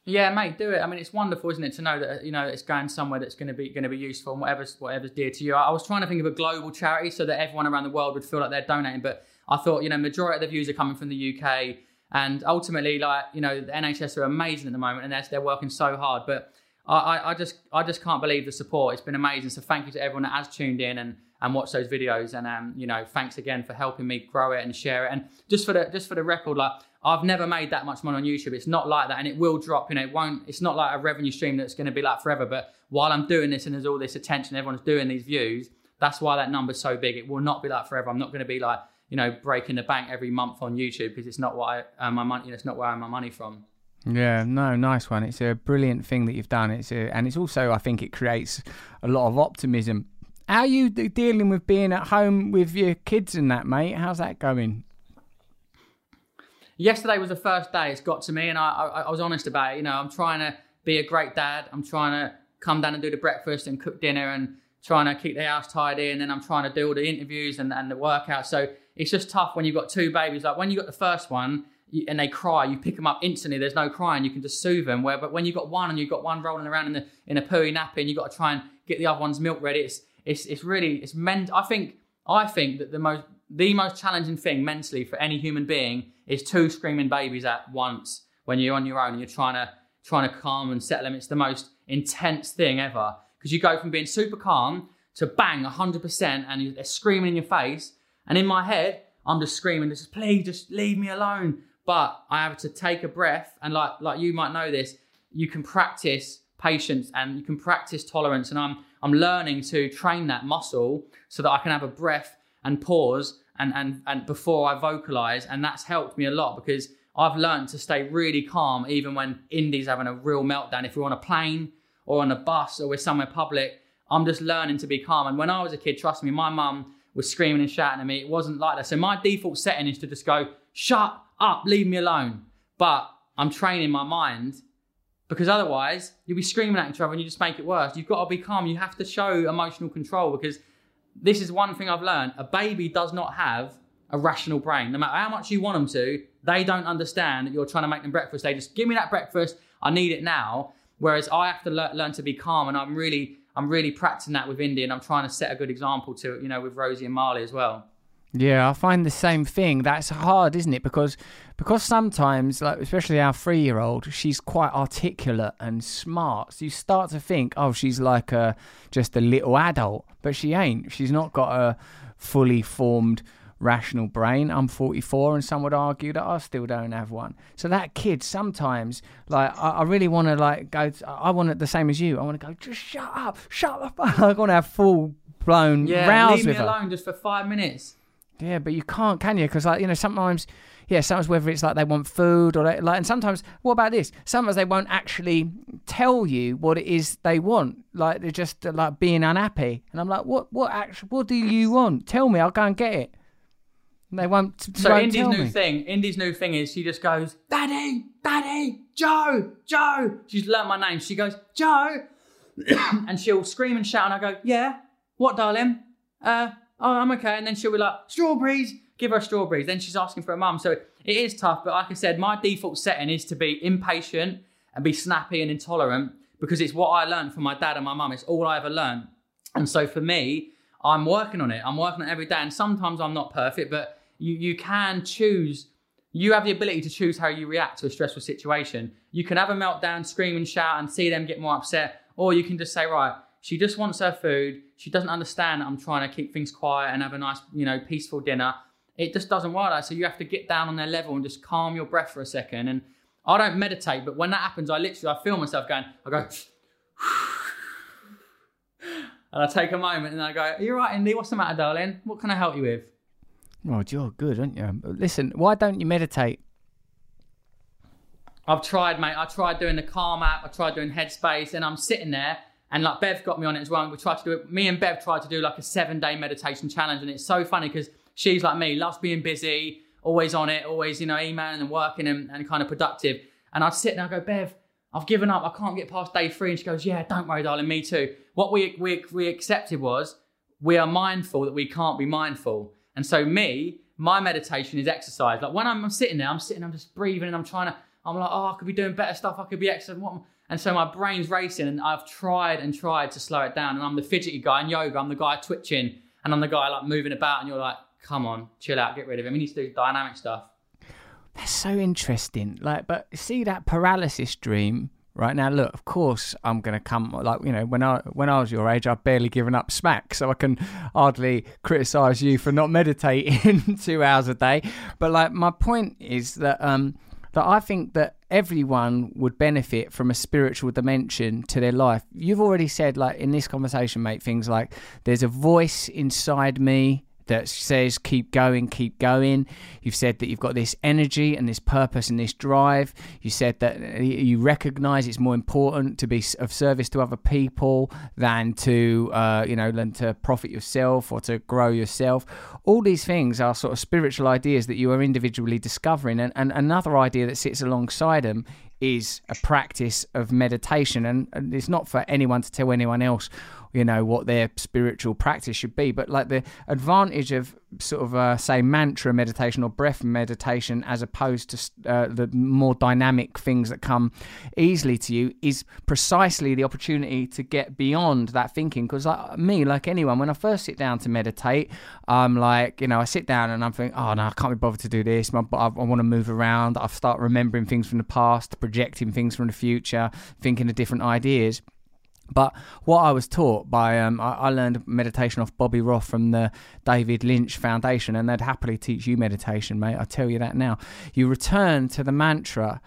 Yeah, mate, do it. I mean, it's wonderful, isn't it, to know that you know it's going somewhere that's going to be going to be useful and whatever's whatever's dear to you. I was trying to think of a global charity so that everyone around the world would feel like they're donating, but I thought, you know, majority of the views are coming from the UK. And ultimately, like, you know, the NHS are amazing at the moment and they're, they're working so hard. But I, I, just I just can't believe the support. It's been amazing. So thank you to everyone that has tuned in and, and watched those videos. And um, you know, thanks again for helping me grow it and share it. And just for the just for the record, like I've never made that much money on YouTube. It's not like that, and it will drop. You know, it won't. It's not like a revenue stream that's going to be like forever. But while I'm doing this and there's all this attention, everyone's doing these views. That's why that number's so big. It will not be like forever. I'm not going to be like you know breaking the bank every month on YouTube because it's not what I uh, my money. You know, it's not where I earn my money from. Yeah, no, nice one. It's a brilliant thing that you've done. It's a, and it's also, I think, it creates a lot of optimism. How are you dealing with being at home with your kids and that, mate? How's that going? Yesterday was the first day. It's got to me, and I, I, I was honest about it. You know, I'm trying to be a great dad. I'm trying to come down and do the breakfast and cook dinner and trying to keep the house tidy. And then I'm trying to do all the interviews and, and the workout. So it's just tough when you've got two babies. Like when you got the first one, you- and they cry, you pick them up instantly. There's no crying. You can just soothe them. Where, but when you've got one and you've got one rolling around in the in a pooey nappy, and you've got to try and get the other one's milk ready, it's it's it's really it's meant. I think I think that the most the most challenging thing mentally for any human being is two screaming babies at once when you're on your own and you're trying to trying to calm and settle them. It's the most intense thing ever because you go from being super calm to bang 100% and they're screaming in your face. And in my head, I'm just screaming, just please, just leave me alone. But I have to take a breath, and like like you might know this, you can practice patience and you can practice tolerance. And I'm I'm learning to train that muscle so that I can have a breath and pause and and and before I vocalize, and that's helped me a lot because I've learned to stay really calm even when Indy's having a real meltdown. If we're on a plane or on a bus or we're somewhere public, I'm just learning to be calm. And when I was a kid, trust me, my mum was screaming and shouting at me. It wasn't like that. So my default setting is to just go, shut up, leave me alone. But I'm training my mind because otherwise you'll be screaming at each other and you just make it worse. You've got to be calm. You have to show emotional control because this is one thing I've learned. A baby does not have a rational brain. No matter how much you want them to, they don't understand that you're trying to make them breakfast. They just give me that breakfast. I need it now. Whereas I have to le- learn to be calm, and I'm really, I'm really practicing that with Indy, and I'm trying to set a good example to, you know, with Rosie and Marley as well. Yeah, I find the same thing. That's hard, isn't it? Because because sometimes, like especially our three year old, she's quite articulate and smart. So you start to think, oh, she's like a just a little adult, but she ain't. She's not got a fully formed rational brain. I'm 44, and some would argue that I still don't have one. So that kid sometimes, like, I, I really want to like go. To, I want it the same as you. I want to go. Just shut up, shut up. I want to have full blown Yeah, rows leave me with her. alone just for five minutes. Yeah, but you can't, can you? Because like you know, sometimes, yeah, sometimes whether it's like they want food or they, like, and sometimes, what about this? Sometimes they won't actually tell you what it is they want. Like they're just like being unhappy, and I'm like, what, what actually, what do you want? Tell me, I'll go and get it. They won't. So won't Indy's new me. thing, Indy's new thing is she just goes, Daddy, Daddy, Joe, Joe. She's learnt my name. She goes, Joe, and she'll scream and shout, and I go, Yeah, what, darling? Uh, oh, I'm okay. And then she'll be like, Strawberries. Give her strawberries. Then she's asking for a mum. So it is tough. But like I said, my default setting is to be impatient and be snappy and intolerant because it's what I learned from my dad and my mum. It's all I ever learned. And so for me, I'm working on it. I'm working on it every day. And sometimes I'm not perfect, but you, you can choose. You have the ability to choose how you react to a stressful situation. You can have a meltdown, scream and shout, and see them get more upset. Or you can just say, right, she just wants her food. She doesn't understand I'm trying to keep things quiet and have a nice, you know, peaceful dinner. It just doesn't work like. So you have to get down on their level and just calm your breath for a second. And I don't meditate, but when that happens, I literally I feel myself going, I go, and I take a moment and I go, Are you right, Indy? What's the matter, darling? What can I help you with? Oh, you're good, aren't you? Listen, why don't you meditate? I've tried, mate. I tried doing the Calm app. I tried doing Headspace, and I'm sitting there, and like Bev got me on it as well. And we tried to do it. Me and Bev tried to do like a seven day meditation challenge, and it's so funny because she's like me, loves being busy, always on it, always you know emailing and working and, and kind of productive. And I'd sit there and I go, Bev, I've given up. I can't get past day three. And she goes, Yeah, don't worry, darling. Me too. What we we we accepted was we are mindful that we can't be mindful. And so me, my meditation is exercise. Like when I'm, sitting there, I'm sitting, I'm just breathing, and I'm trying to. I'm like, oh, I could be doing better stuff. I could be exercising. And so my brain's racing, and I've tried and tried to slow it down. And I'm the fidgety guy in yoga. I'm the guy twitching, and I'm the guy like moving about. And you're like, come on, chill out, get rid of him. He needs to do dynamic stuff. That's so interesting. Like, but see that paralysis dream right now. Look, of course, I'm gonna come. Like, you know, when I when I was your age, I'd barely given up smack, so I can hardly criticize you for not meditating two hours a day. But like, my point is that um that I think that everyone would benefit from a spiritual dimension to their life. You've already said, like in this conversation, mate, things like there's a voice inside me that says keep going keep going. You've said that you've got this energy and this purpose and this drive. You said that you recognize it's more important to be of service to other people than to uh, you know than to profit yourself or to grow yourself. All these things are sort of spiritual ideas that you are individually discovering and, and another idea that sits alongside them is a practice of meditation and, and it's not for anyone to tell anyone else you know what their spiritual practice should be. But like the advantage of sort of uh, say mantra meditation or breath meditation as opposed to uh, the more dynamic things that come easily to you is precisely the opportunity to get beyond that thinking. Because like me like anyone when i first sit down to meditate i'm like you know i sit down and i'm thinking oh no i can't be bothered to do this. I, I want to move around. I start remembering things from the past projecting things from the future thinking of different ideas but what I was taught by, um, I, I, learned meditation off Bobby Roth from the David Lynch Foundation, and they'd happily teach you meditation, mate. I tell you that now. You return to the mantra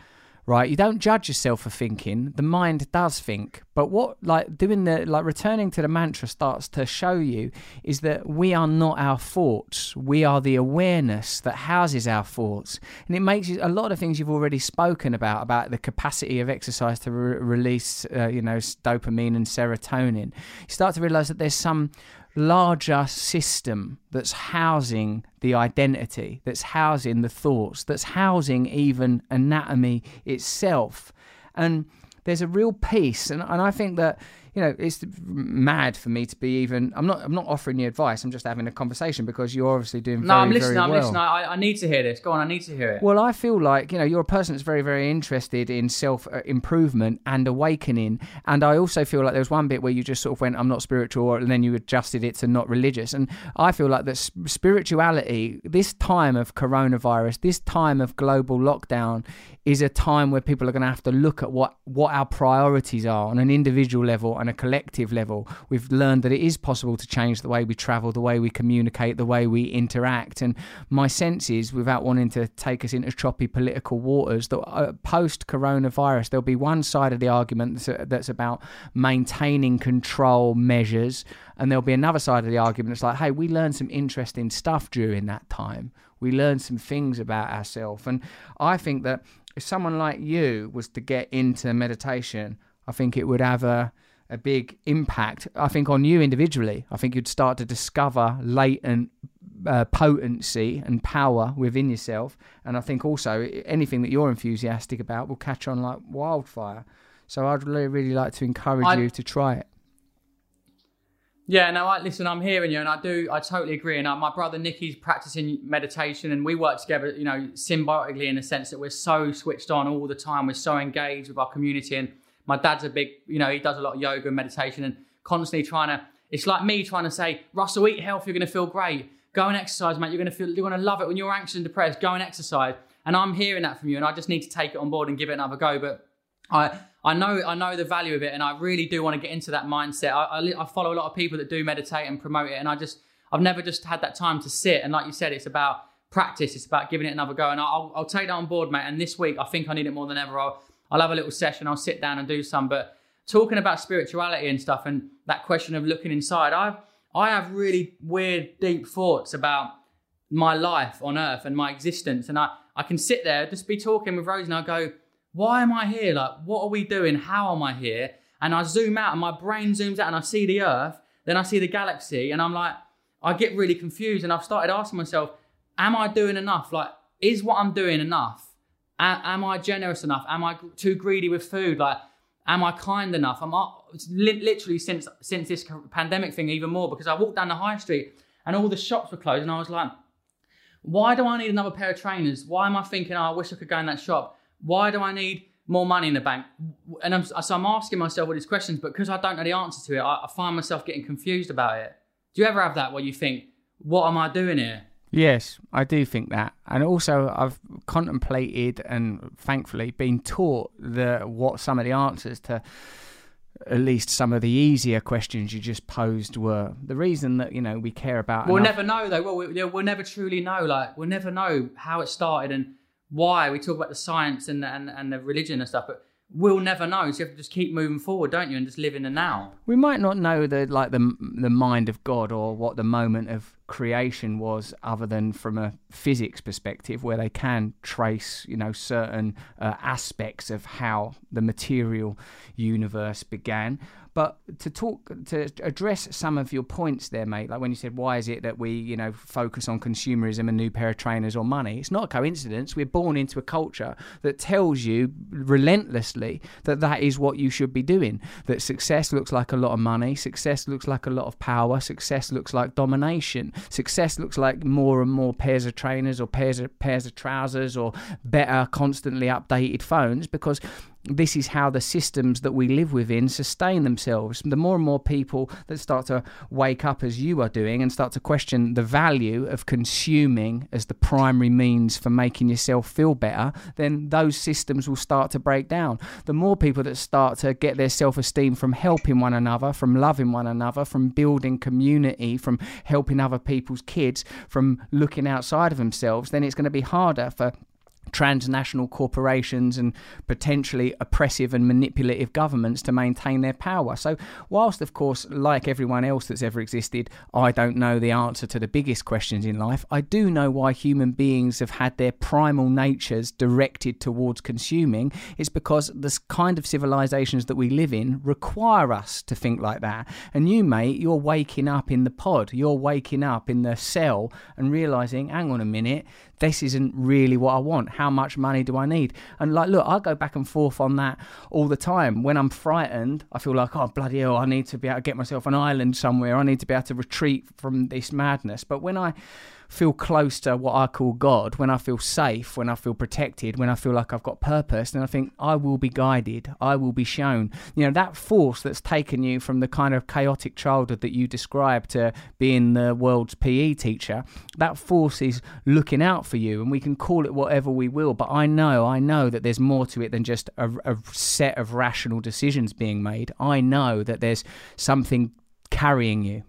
right? You don't judge yourself for thinking. The mind does think. But what like doing the like returning to the mantra starts to show you is that we are not our thoughts. We are the awareness that houses our thoughts. And it makes you, a lot of things you've already spoken about about the capacity of exercise to re- release uh, you know dopamine and serotonin. You start to realize that there's some larger system that's housing the identity, that's housing the thoughts, that's housing even anatomy itself. And there's a real peace. And, and I think that you know, it's mad for me to be even. I'm not. I'm not offering you advice. I'm just having a conversation because you're obviously doing. No, very, I'm listening. very I'm well. listening. I, I need to hear this. Go on. I need to hear it. Well, I feel like you know you're a person that's very, very interested in self uh, improvement and awakening, and I also feel like there was one bit where you just sort of went, "I'm not spiritual," and then you adjusted it to not religious, and I feel like that spirituality, this time of coronavirus, this time of global lockdown, is a time where people are going to have to look at what what our priorities are on an individual level and a collective level. We've learned that it is possible to change the way we travel, the way we communicate, the way we interact. And my sense is, without wanting to take us into choppy political waters, that uh, post coronavirus, there'll be one side of the argument that's, that's about maintaining control measures, and there'll be another side of the argument that's like, hey, we learned some interesting stuff during that time. We learned some things about ourselves. And I think that if someone like you was to get into meditation, I think it would have a a big impact. I think on you individually. I think you'd start to discover latent uh, potency and power within yourself, and I think also anything that you're enthusiastic about will catch on like wildfire. So I'd really, really like to encourage I- you to try it. Yeah, no, I, listen, I'm hearing you, and I do, I totally agree. And uh, my brother Nikki's practicing meditation, and we work together, you know, symbiotically in the sense that we're so switched on all the time. We're so engaged with our community, and my dad's a big, you know, he does a lot of yoga and meditation, and constantly trying to. It's like me trying to say, Russell, eat healthy, you're going to feel great. Go and exercise, mate. You're going to feel, you're going to love it when you're anxious and depressed. Go and exercise. And I'm hearing that from you, and I just need to take it on board and give it another go. But I I know I know the value of it, and I really do want to get into that mindset. I, I, I, follow a lot of people that do meditate and promote it, and I just I've never just had that time to sit. And like you said, it's about practice. It's about giving it another go, and I'll, I'll take that on board, mate. And this week, I think I need it more than ever. I'll I'll have a little session. I'll sit down and do some. But talking about spirituality and stuff, and that question of looking inside, I I have really weird, deep thoughts about my life on Earth and my existence, and I I can sit there just be talking with Rose, and I go why am I here? Like, what are we doing? How am I here? And I zoom out and my brain zooms out and I see the earth, then I see the galaxy, and I'm like, I get really confused. And I've started asking myself, am I doing enough? Like, is what I'm doing enough? A- am I generous enough? Am I too greedy with food? Like, am I kind enough? I'm li- literally since since this pandemic thing even more because I walked down the high street and all the shops were closed, and I was like, why do I need another pair of trainers? Why am I thinking, oh, I wish I could go in that shop? Why do I need more money in the bank? And I'm, so I'm asking myself all these questions, but because I don't know the answer to it, I, I find myself getting confused about it. Do you ever have that where you think, what am I doing here? Yes, I do think that, and also I've contemplated and thankfully been taught the what some of the answers to at least some of the easier questions you just posed were. The reason that you know we care about. We'll enough- never know though. Well, we, we'll never truly know. Like we'll never know how it started and why. We talk about the science and the, and and the religion and stuff, but we'll never know. So you have to just keep moving forward, don't you, and just live in the now. We might not know the like the the mind of God or what the moment of creation was, other than from a physics perspective, where they can trace you know certain uh, aspects of how the material universe began. But to talk to address some of your points there, mate, like when you said why is it that we you know focus on consumerism, and new pair of trainers, or money? It's not a coincidence. We're born into a culture that tells you relentlessly that that is what you should be doing. That success looks like a lot of money, success looks like a lot of power, success looks like domination, success looks like more and more pairs of trainers or pairs of pairs of trousers or better, constantly updated phones because this is how the systems that we live within sustain themselves. The more and more people that start to wake up as you are doing and start to question the value of consuming as the primary means for making yourself feel better, then those systems will start to break down. The more people that start to get their self esteem from helping one another, from loving one another, from building community, from helping other people's kids, from looking outside of themselves, then it's going to be harder for transnational corporations and potentially oppressive and manipulative governments to maintain their power. So, whilst, of course, like everyone else that's ever existed, I don't know the answer to the biggest questions in life, I do know why human beings have had their primal natures directed towards consuming. It's because the kind of civilizations that we live in require us to think like that. And you, mate, you're waking up in the pod, you're waking up in the cell and realizing, hang on a minute, this isn't really what I want. How much money do I need? And like, look, I go back and forth on that all the time. When I'm frightened, I feel like, oh, bloody hell, I need to be able to get myself an island somewhere. I need to be able to retreat from this madness. But when I feel close to what I call God, when I feel safe, when I feel protected, when I feel like I've got purpose, then I think I will be guided, I will be shown. You know, that force that's taken you from the kind of chaotic childhood that you described to being the world's PE teacher, that force is looking out for you, and we can call it whatever we will. But I know, I know that there's more to it than just a, a set of rational decisions being made. I know that there's something carrying you.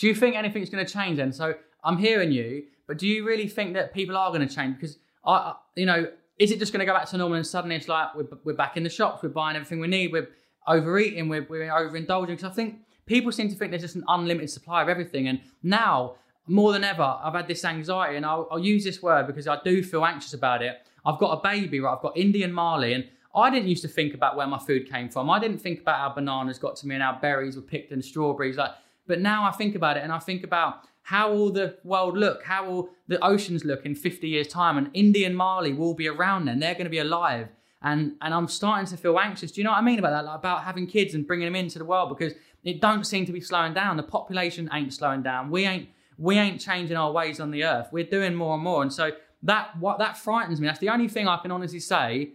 Do you think anything's going to change then? So I'm hearing you, but do you really think that people are going to change? Because I, you know, is it just going to go back to normal and suddenly it's like we're, we're back in the shops, we're buying everything we need, we're overeating, we're, we're overindulging? Because I think people seem to think there's just an unlimited supply of everything, and now more than ever, I've had this anxiety, and I'll, I'll use this word because I do feel anxious about it. I've got a baby, right? I've got Indy and Marley, and I didn't used to think about where my food came from. I didn't think about how bananas got to me and how berries were picked and strawberries. Like, but now I think about it, and I think about how will the world look? How will the oceans look in 50 years' time? And Indy and Marley will be around then. They're going to be alive. And, and I'm starting to feel anxious. Do you know what I mean about that? Like about having kids and bringing them into the world because it don't seem to be slowing down. The population ain't slowing down. We ain't we ain't changing our ways on the earth. We're doing more and more. And so that what that frightens me. That's the only thing I can honestly say.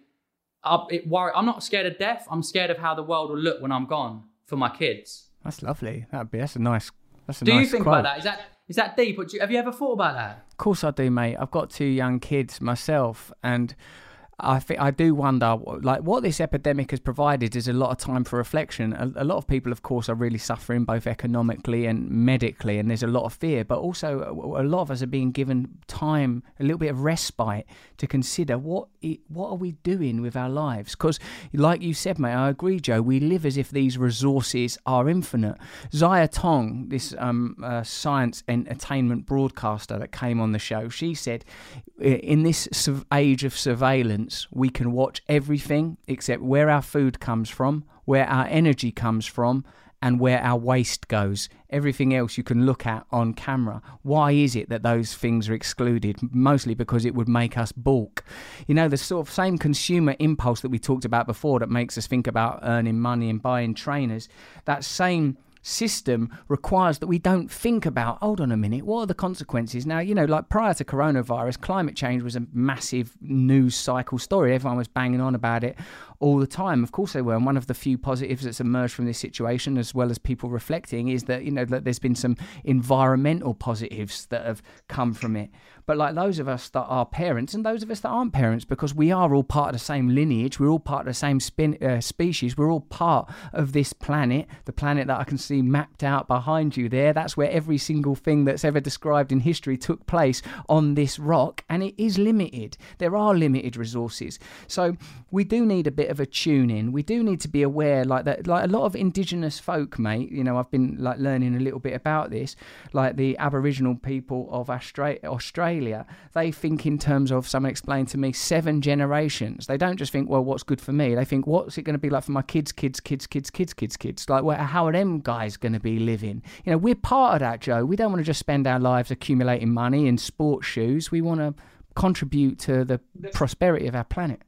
I, it worry, I'm not scared of death. I'm scared of how the world will look when I'm gone for my kids. That's lovely. That'd be that's a nice. That's a nice Do nice you think quote. about that? Is that is that deep? Or do you, have you ever thought about that? Of course I do, mate. I've got two young kids myself, and I think I do wonder, like, what this epidemic has provided is a lot of time for reflection. A, a lot of people, of course, are really suffering both economically and medically, and there's a lot of fear. But also, a, a lot of us are being given time, a little bit of respite to consider what what are we doing with our lives? Because, like you said, mate, I agree, Joe. We live as if these resources are infinite. Zaya Tong, this um, uh, science entertainment broadcaster that came on the show, she said, in this age of surveillance, we can watch everything except where our food comes from, where our energy comes from, and where our waste goes. Everything else you can look at on camera. Why is it that those things are excluded? Mostly because it would make us balk. You know, the sort of same consumer impulse that we talked about before that makes us think about earning money and buying trainers, that same system requires that we don't think about hold on a minute what are the consequences? Now you know like prior to coronavirus climate change was a massive news cycle story. Everyone was banging on about it all the time. Of course they were. And one of the few positives that's emerged from this situation, as well as people reflecting, is that you know that there's been some environmental positives that have come from it. But like those of us that are parents and those of us that aren't parents, because we are all part of the same lineage, we're all part of the same spin, uh, species, we're all part of this planet, the planet that I can see mapped out behind you there. That's where every single thing that's ever described in history took place on this rock, and it is limited. There are limited resources. So we do need a bit of a tune in. We do need to be aware, like that, like a lot of indigenous folk, mate. You know, I've been like learning a little bit about this, like the Aboriginal people of Australia. Australia Australia, they think in terms of someone explained to me seven generations. They don't just think, well, what's good for me? They think, what's it going to be like for my kids, kids, kids, kids, kids, kids, kids? Like, well, how are them guys going to be living? You know, we're part of that, Joe. We don't want to just spend our lives accumulating money in sports shoes. We want to contribute to the prosperity of our planet.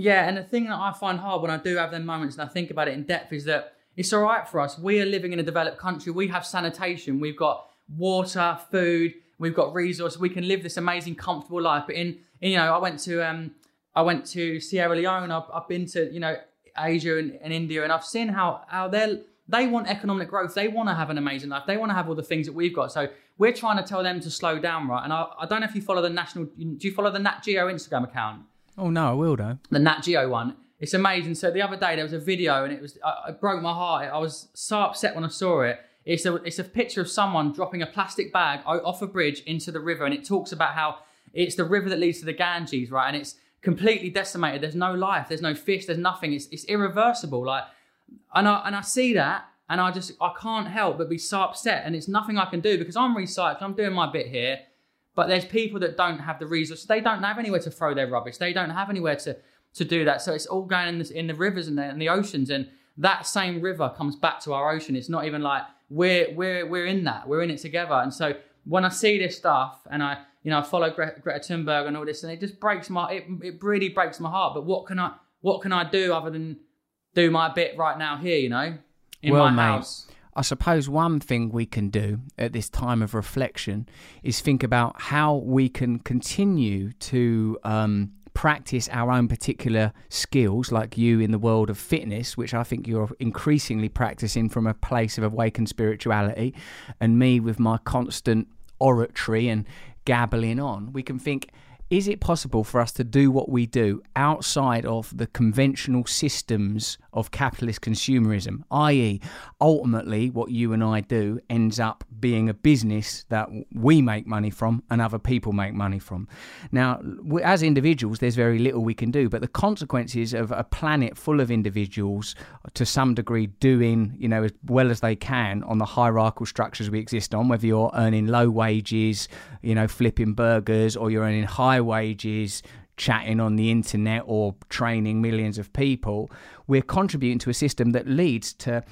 Yeah, and the thing that I find hard when I do have them moments and I think about it in depth is that it's all right for us. We are living in a developed country. We have sanitation. We've got water, food. We've got resources. We can live this amazing, comfortable life. But in, in you know, I went to um, I went to Sierra Leone. I've, I've been to you know Asia and, and India, and I've seen how how they they want economic growth. They want to have an amazing life. They want to have all the things that we've got. So we're trying to tell them to slow down, right? And I, I don't know if you follow the national. Do you follow the Nat Geo Instagram account? Oh no, I will though. The Nat Geo one. It's amazing. So the other day there was a video, and it was it broke my heart. I was so upset when I saw it it's a, it's a picture of someone dropping a plastic bag off a bridge into the river, and it talks about how it's the river that leads to the Ganges, right? And it's completely decimated. There's no life. There's no fish. There's nothing. It's, it's irreversible. Like, and I and I see that, and I just I can't help but be so upset. And it's nothing I can do because I'm recycling. I'm doing my bit here, but there's people that don't have the resources. They don't have anywhere to throw their rubbish. They don't have anywhere to to do that. So it's all going in the, in the rivers and the, and the oceans, and that same river comes back to our ocean. It's not even like we're we're we're in that. We're in it together. And so when I see this stuff and I you know I follow Gre- Greta Thunberg and all this, and it just breaks my it, it really breaks my heart. But what can I what can I do other than do my bit right now here? You know, in well, my mate, house. I suppose one thing we can do at this time of reflection is think about how we can continue to um, practice our own particular skills, like you in the world of fitness, which I think you're increasingly practicing from a place of awakened spirituality, and me with my constant oratory and gabbling on, we can think is it possible for us to do what we do outside of the conventional systems of capitalist consumerism? I.e., ultimately, what you and I do ends up being a business that we make money from and other people make money from. Now, as individuals, there's very little we can do, but the consequences of a planet full of individuals uh, to some degree doing, you know, as well as they can on the hierarchical structures we exist on, whether you're earning low wages, you know, flipping burgers, or you're earning high wages, chatting on the internet or training millions of people, we're contributing to a system that leads to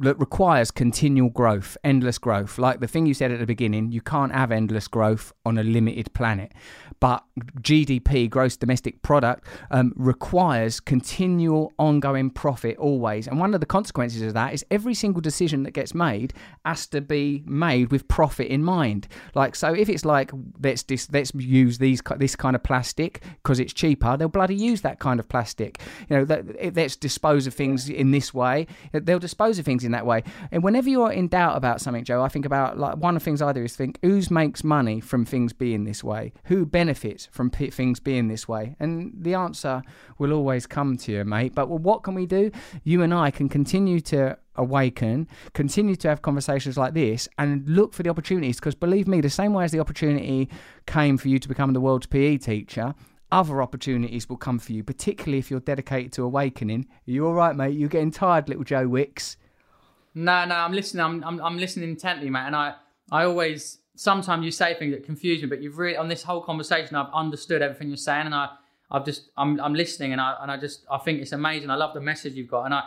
that requires continual growth, endless growth. Like the thing you said at the beginning, you can't have endless growth on a limited planet. But GDP, gross domestic product, um, requires continual ongoing profit always. And one of the consequences of that is every single decision that gets made has to be made with profit in mind. Like so, if it's like let's dis- let's use these this kind of plastic because it's cheaper, they'll bloody use that kind of plastic. You know, that, let's dispose of things in this way. They'll dispose of things in that way. And whenever you're in doubt about something, Joe, I think about like one of the things I do is think who makes money from things being this way, who benefits from p- things being this way, and the answer will always come to you, mate. But well, what can we do? You and I can continue to awaken, continue to have conversations like this, and look for the opportunities. Because believe me, the same way as the opportunity came for you to become the world's PE teacher, other opportunities will come for you, particularly if you're dedicated to awakening. Are you all right, mate? You're getting tired, little Joe Wicks. No, no, I'm listening. I'm, I'm, I'm listening intently, mate. And I, I always, sometimes you say things that confuse me, but you've really, on this whole conversation, I've understood everything you're saying. And I, I've just, I'm, I'm listening and I, and I just, I think it's amazing. I love the message you've got. And I,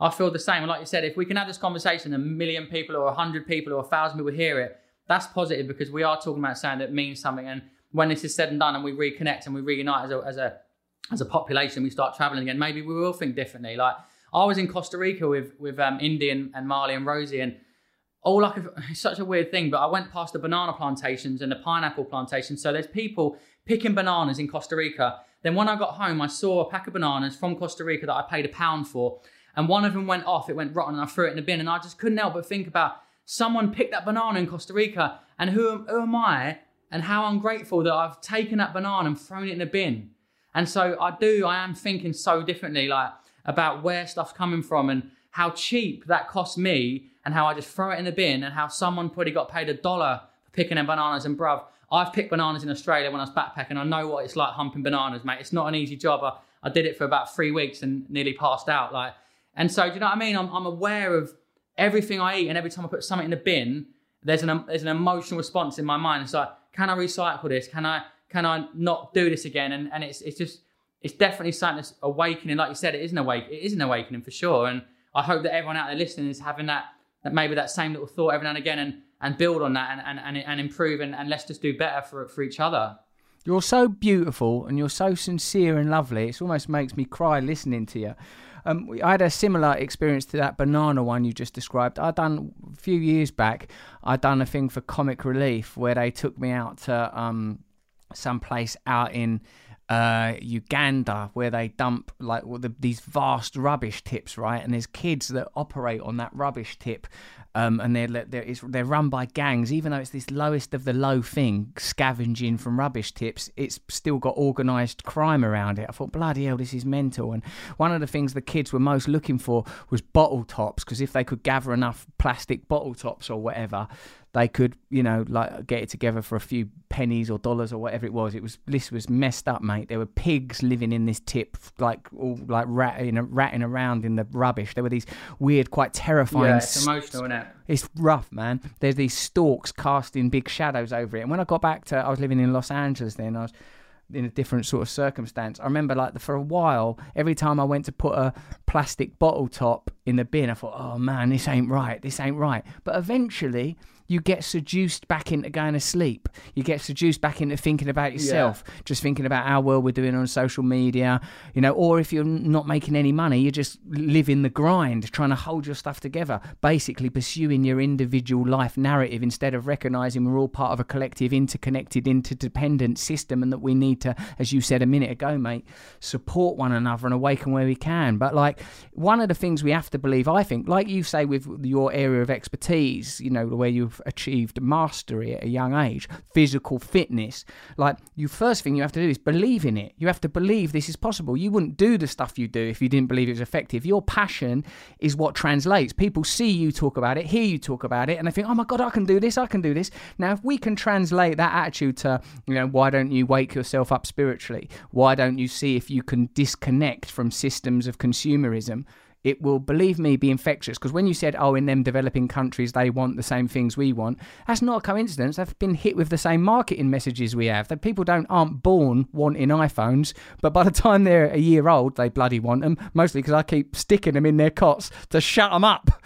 I feel the same. And like you said, if we can have this conversation, a million people or a hundred people or a thousand people hear it, that's positive because we are talking about something that means something. And when this is said and done and we reconnect and we reunite as a, as a, as a population, we start traveling again, maybe we will think differently. Like, I was in Costa Rica with with um, Indy and, and Marley and Rosie, and all like such a weird thing. But I went past the banana plantations and the pineapple plantations. So there's people picking bananas in Costa Rica, Then when I got home, I saw a pack of bananas from Costa Rica that I paid a pound for, and one of them went off. It went rotten, and I threw it in the bin. And I just couldn't help but think about someone picked that banana in Costa Rica, and who, who am I, and how ungrateful that I've taken that banana and thrown it in the bin. And so I do, I am thinking so differently, like about where stuff's coming from and how cheap that cost me and how I just throw it in the bin and how someone probably got paid a dollar for picking them bananas and bruv, I've picked bananas in Australia when I was backpacking. I know what it's like humping bananas, mate. It's not an easy job. I, I did it for about three weeks and nearly passed out. Like, and so do you know what I mean? I'm, I'm aware of everything I eat and every time I put something in the bin, there's an there's an emotional response in my mind. It's like, can I recycle this? Can I can I not do this again? And and it's it's just it's definitely something that's awakening. Like you said, it is an awake it is an awakening for sure. And I hope that everyone out there listening is having that that maybe that same little thought every now and again and and build on that and and, and, and improve and, and let's just do better for for each other. You're so beautiful and you're so sincere and lovely. It almost makes me cry listening to you. Um, I had a similar experience to that banana one you just described. I done a few years back. I done a thing for Comic Relief where they took me out to um, some place out in uh, Uganda where they dump like the, these vast rubbish tips, right? And there's kids that operate on that rubbish tip, um, and they're they're, they're run by gangs. Even though it's this lowest of the low thing, scavenging from rubbish tips, it's still got organised crime around it. I thought, bloody hell, this is mental. And one of the things the kids were most looking for was bottle tops, because if they could gather enough plastic bottle tops or whatever, they could, you know, like get it together for a few pennies or dollars or whatever it was. It was this was messed up, mate. There were pigs living in this tip, like all like ratting, ratting around in the rubbish. There were these weird, quite terrifying. Yeah, it's emotional, isn't it? It's rough, man. There's these stalks casting big shadows over it. And when I got back to, I was living in Los Angeles then. I was in a different sort of circumstance. I remember like for a while, every time I went to put a plastic bottle top in the bin, I thought, oh man, this ain't right. This ain't right. But eventually, you get seduced back into going to sleep. You get seduced back into thinking about yourself, yeah. just thinking about how well we're doing on social media, you know, or if you're not making any money, you're just live in the grind, trying to hold your stuff together, basically pursuing your individual life narrative instead of recognizing we're all part of a collective, interconnected, interdependent system and that we need to, as you said a minute ago, mate, support one another and awaken where we can. But like one of the things we have to believe, I think, like you say with your area of expertise, you know, where you've achieved mastery at a young age, physical fitness. Like, you first thing you have to do is believe in it. You have to believe this is possible. You wouldn't do the stuff you do if you didn't believe it was effective. Your passion is what translates. People see you talk about it, hear you talk about it, and they think, oh my God, I can do this, I can do this. Now, if we can translate that attitude to, you know, why don't you wake yourself up spiritually? Why don't you see if you can disconnect from systems of consumerism? It will, believe me, be infectious. Because when you said, oh, in them developing countries, they want the same things we want, that's not a coincidence. They've been hit with the same marketing messages we have. That people don't aren't born wanting iPhones, but by the time they're a year old, they bloody want them. Mostly because I keep sticking them in their cots to shut them up.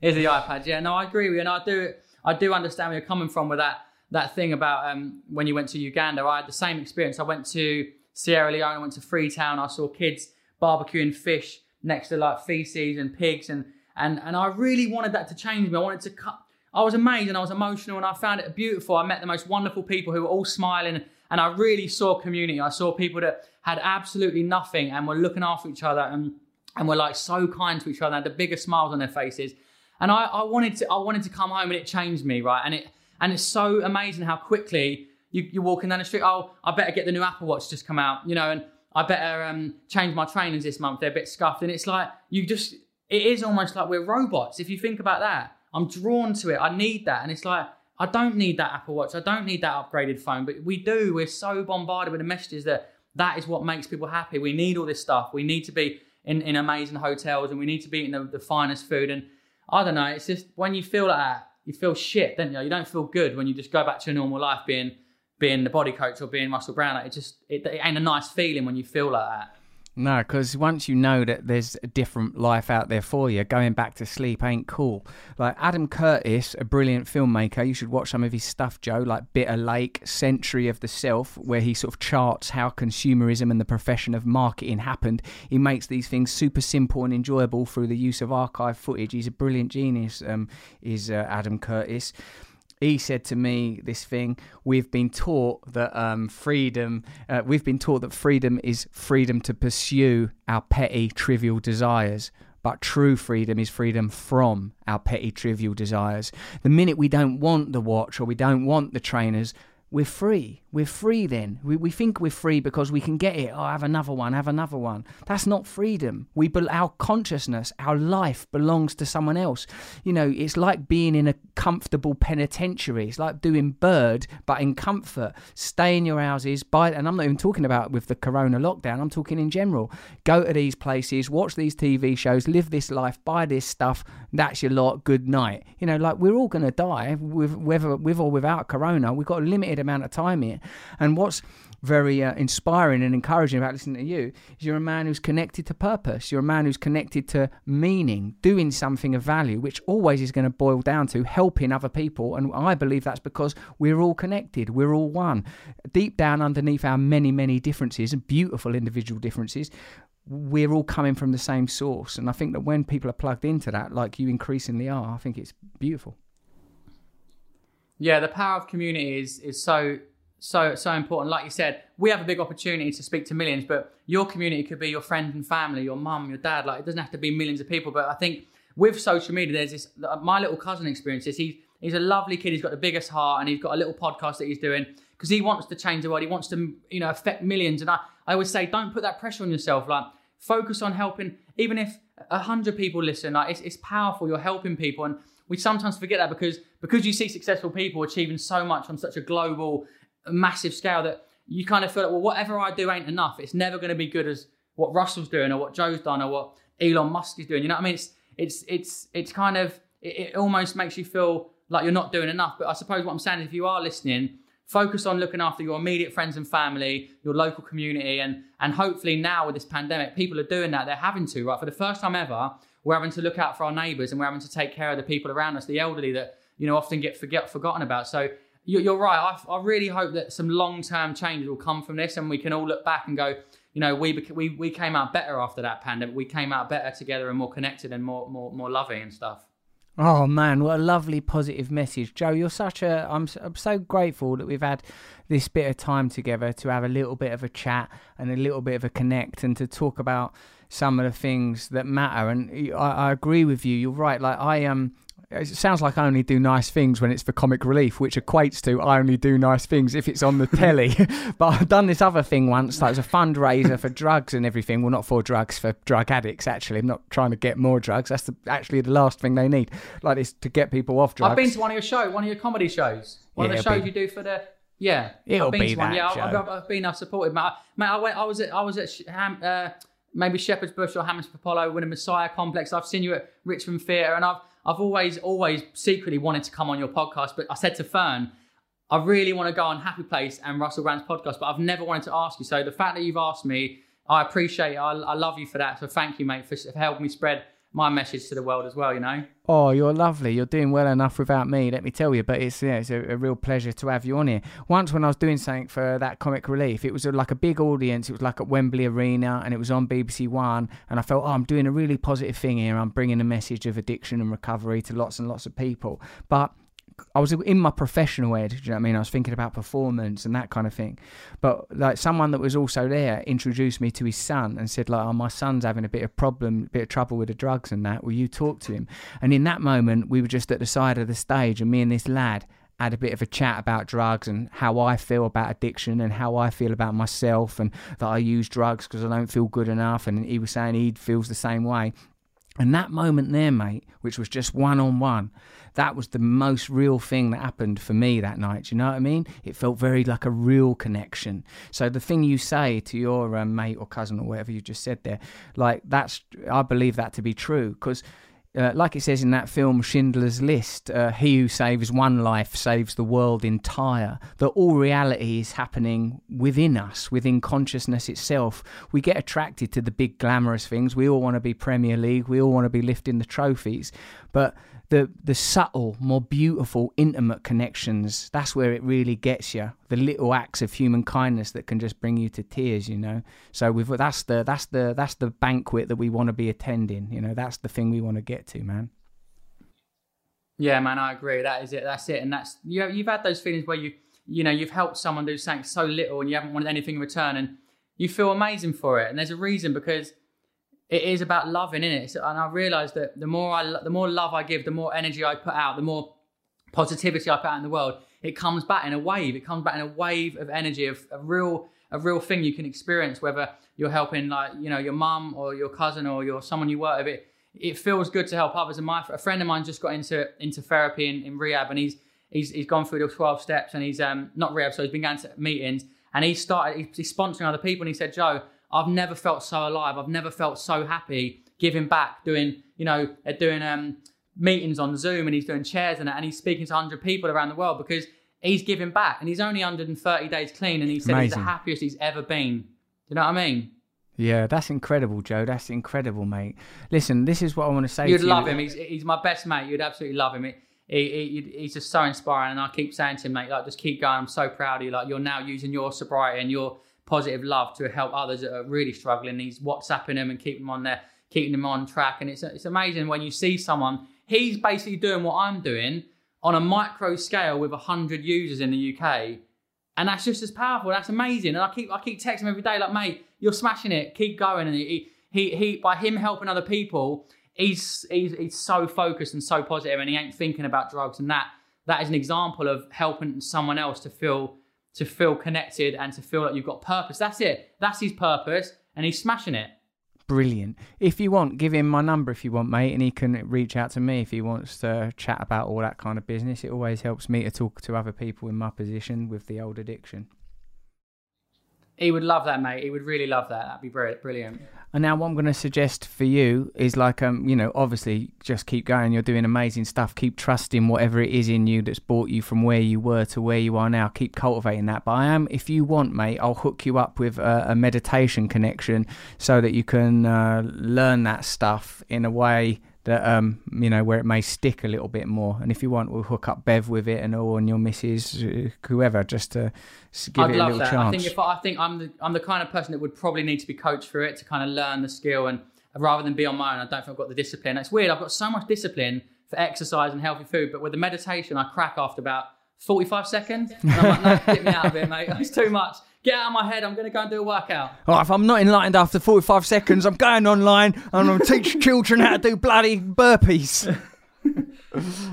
Here's the iPad. Yeah, no, I agree with you, and I do, I do understand where you're coming from with that that thing about um, when you went to Uganda. I had the same experience. I went to Sierra Leone, I went to Freetown. I saw kids barbecuing fish next to like feces and pigs and and and I really wanted that to change me. I wanted to cut. I was amazed and I was emotional and I found it beautiful. I met the most wonderful people who were all smiling and I really saw community. I saw people that had absolutely nothing and were looking after each other and and were like so kind to each other, and had the biggest smiles on their faces. And I, I wanted to I wanted to come home and it changed me, right? And it and it's so amazing how quickly you, you're walking down the street. Oh, I better get the new Apple Watch just come out, you know, and I better um, change my trainers this month. They're a bit scuffed. And it's like, you just, it is almost like we're robots. If you think about that, I'm drawn to it. I need that. And it's like, I don't need that Apple Watch. I don't need that upgraded phone. But we do. We're so bombarded with the messages that that is what makes people happy. We need all this stuff. We need to be in, in amazing hotels and we need to be eating the, the finest food. And I don't know, it's just when you feel like that, you feel shit, don't you? You don't feel good when you just go back to your normal life being being the body coach or being Russell Brand. Like it just it, it ain't a nice feeling when you feel like that. No, because once you know that there's a different life out there for you, going back to sleep ain't cool. Like Adam Curtis, a brilliant filmmaker, you should watch some of his stuff, Joe, like Bitter Lake, Century of the Self, where he sort of charts how consumerism and the profession of marketing happened. He makes these things super simple and enjoyable through the use of archive footage. He's a brilliant genius, um, is uh, Adam Curtis he said to me this thing we've been taught that um, freedom uh, we've been taught that freedom is freedom to pursue our petty trivial desires but true freedom is freedom from our petty trivial desires. The minute we don't want the watch or we don't want the trainers we're free. We're free then. We, we think we're free because we can get it. Oh, have another one, have another one. That's not freedom. We Our consciousness, our life belongs to someone else. You know, it's like being in a comfortable penitentiary. It's like doing bird, but in comfort. Stay in your houses, buy, and I'm not even talking about with the corona lockdown, I'm talking in general. Go to these places, watch these TV shows, live this life, buy this stuff. That's your lot. Good night. You know, like we're all going to die, with, whether with or without corona. We've got a limited amount of time here. And what's very uh, inspiring and encouraging about listening to you is you're a man who's connected to purpose. You're a man who's connected to meaning, doing something of value, which always is going to boil down to helping other people. And I believe that's because we're all connected, we're all one. Deep down underneath our many, many differences and beautiful individual differences, we're all coming from the same source. And I think that when people are plugged into that, like you increasingly are, I think it's beautiful. Yeah, the power of community is is so so so important. Like you said, we have a big opportunity to speak to millions, but your community could be your friend and family, your mum, your dad. Like it doesn't have to be millions of people. But I think with social media, there's this. Uh, my little cousin experiences. He's he's a lovely kid. He's got the biggest heart, and he's got a little podcast that he's doing because he wants to change the world. He wants to you know affect millions. And I I always say, don't put that pressure on yourself. Like focus on helping, even if a hundred people listen. Like it's it's powerful. You're helping people and we sometimes forget that because because you see successful people achieving so much on such a global, massive scale that you kind of feel like, well, whatever I do ain't enough. It's never going to be good as what Russell's doing or what Joe's done or what Elon Musk is doing. You know what I mean? It's it's it's it's kind of it, it almost makes you feel like you're not doing enough. But I suppose what I'm saying is, if you are listening, focus on looking after your immediate friends and family, your local community, and and hopefully now with this pandemic, people are doing that. They're having to right for the first time ever we're having to look out for our neighbours and we're having to take care of the people around us, the elderly that you know often get forget forgotten about. So you're right. I, I really hope that some long term changes will come from this, and we can all look back and go, you know, we we we came out better after that pandemic. We came out better together and more connected and more more more loving and stuff. Oh man, what a lovely positive message, Joe. You're such a. I'm I'm so grateful that we've had this bit of time together to have a little bit of a chat and a little bit of a connect and to talk about some of the things that matter. And I, I agree with you. You're right. Like I um, it sounds like I only do nice things when it's for comic relief, which equates to I only do nice things if it's on the telly. but I've done this other thing once, like it was a fundraiser for drugs and everything. Well, not for drugs, for drug addicts, actually. I'm not trying to get more drugs. That's the, actually the last thing they need, like this, to get people off drugs. I've been to one of your shows, one of your comedy shows, one yeah, of the shows be, you do for the. Yeah, it'll I've been be to one. Yeah, I've, I've, I've, been. I've supported. Mate, mate, I went. I was at. I was at. Uh, maybe Shepherd's Bush or Hammersmith Apollo, with a Messiah complex. I've seen you at Richmond Theatre, and I've I've always always secretly wanted to come on your podcast. But I said to Fearne, I really want to go on Happy Place and Russell Brand's podcast, but I've never wanted to ask you. So the fact that you've asked me, I appreciate it. I, I love you for that. So thank you, mate, for, for helping me spread my message to the world as well, you know? Oh, you're lovely. You're doing well enough without me, let me tell you. But it's yeah, it's a, a, real pleasure to have you on here. Once when I was doing something for that comic relief, it was like a big audience. It was like at Wembley Arena, and it was on BBC One. And I felt, oh, I'm doing a really positive thing here. I'm bringing a message of addiction and recovery to lots and lots of people. But I was in my professional head. Do you know what I mean? I was thinking about performance and that kind of thing. But like someone that was also there introduced me to his son and said like, "Oh, my son's having a bit of problem, a bit of trouble with the drugs and that. Will you talk to him?" And in that moment, we were just at the side of the stage, and me and this lad had a bit of a chat about drugs and how I feel about addiction and how I feel about myself and that I use drugs because I don't feel good enough. And he was saying he feels the same way. And that moment there, mate, which was just one on one, that was the most real thing that happened for me that night. Do You know what I mean? It felt very like a real connection. So the thing you say to your um, mate or cousin or whatever you just said there, like that's, I believe that to be true because uh, like it says in that film Schindler's List, uh, he who saves one life saves the world entire. That all reality is happening within us, within consciousness itself. We get attracted to the big glamorous things. We all want to be Premier League. We all want to be lifting the trophies. But the the subtle, more beautiful, intimate connections. That's where it really gets you. The little acts of human kindness that can just bring you to tears. You know. So with that's the that's the that's the banquet that we want to be attending. You know, that's the thing we want to get to, man. Yeah, man, I agree. That is it. That's it. And that's you. You've had those feelings where you, you know, you've helped someone do something so little, and you haven't wanted anything in return, and you feel amazing for it. And there's a reason because it is about loving, in it. And I realised that the more I, the more love I give, the more energy I put out, the more positivity I put out in the world, it comes back in a wave. It comes back in a wave of energy, of a real, a real thing you can experience. Whether you're helping, like you know, your mum or your cousin or your someone you work with, it it feels good to help others. And my a friend of mine just got into into therapy in, in rehab, and he's he's he's gone through the twelve steps, and he's um not rehab, so he's been going to meetings, and he started he's sponsoring other people, and he said, Joe, I've never felt so alive. I've never felt so happy giving back, doing you know doing um meetings on Zoom, and he's doing chairs and and he's speaking to hundred people around the world because he's giving back, and he's only 130 days clean, and he said he's the happiest he's ever been. Do you know what I mean? Yeah, that's incredible, Joe. That's incredible, mate. Listen, this is what I want to say You'd to love you. him. He's he's my best mate. You'd absolutely love him. He, he, he- he's just so inspiring, and I keep saying to him, mate, like just keep going. I'm so proud of you. Like you're now using your sobriety and your positive love to help others that are really struggling. He's WhatsApping them and keeping them on there, keeping them on track, and it's it's amazing when you see someone. He's basically doing what I'm doing on a micro scale with hundred users in the UK, and that's just as powerful. That's amazing. And I keep I keep texting him every day, like, mate, you're smashing it. Keep going. And he he he by him helping other people, he's he's he's so focused and so positive, and he ain't thinking about drugs. And that that is an example of helping someone else to feel to feel connected and to feel like you've got purpose. That's it. That's his purpose, and he's smashing it. Brilliant. If you want, give him my number if you want, mate, and he can reach out to me if he wants to chat about all that kind of business. It always helps me to talk to other people in my position with the old addiction. He would love that, mate. He would really love that. That'd be brilliant. And now, what I'm going to suggest for you is like, um, you know, obviously, just keep going. You're doing amazing stuff. Keep trusting whatever it is in you that's brought you from where you were to where you are now. Keep cultivating that. But I am, if you want, mate, I'll hook you up with a, a meditation connection so that you can uh, learn that stuff in a way that um you know where it may stick a little bit more and if you want we'll hook up bev with it and all and your missus uh, whoever just to give I'd it a little that. chance I think if I, I think I'm the I'm the kind of person that would probably need to be coached through it to kind of learn the skill and rather than be on my own. I don't think I've got the discipline. It's weird. I've got so much discipline for exercise and healthy food, but with the meditation, I crack after about 45 seconds. And I'm like, no, get me out of it, mate. It's too much. Get out of my head. I'm going to go and do a workout. Oh, if I'm not enlightened after 45 seconds, I'm going online and I'm going to teach children how to do bloody burpees.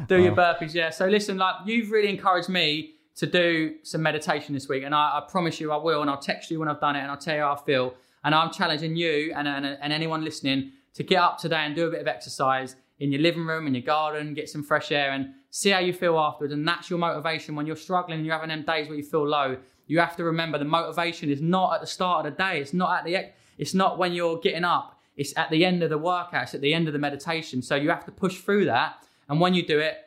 Do your oh. burpees, yeah. So listen, like you've really encouraged me to do some meditation this week, and I, I promise you I will, and I'll text you when I've done it, and I'll tell you how I feel. And I'm challenging you and, and, and anyone listening to get up today and do a bit of exercise in your living room, in your garden, get some fresh air, and see how you feel afterwards. And that's your motivation when you're struggling and you're having them days where you feel low. You have to remember the motivation is not at the start of the day. It's not at the. It's not when you're getting up. It's at the end of the workout. It's at the end of the meditation. So you have to push through that. And when you do it,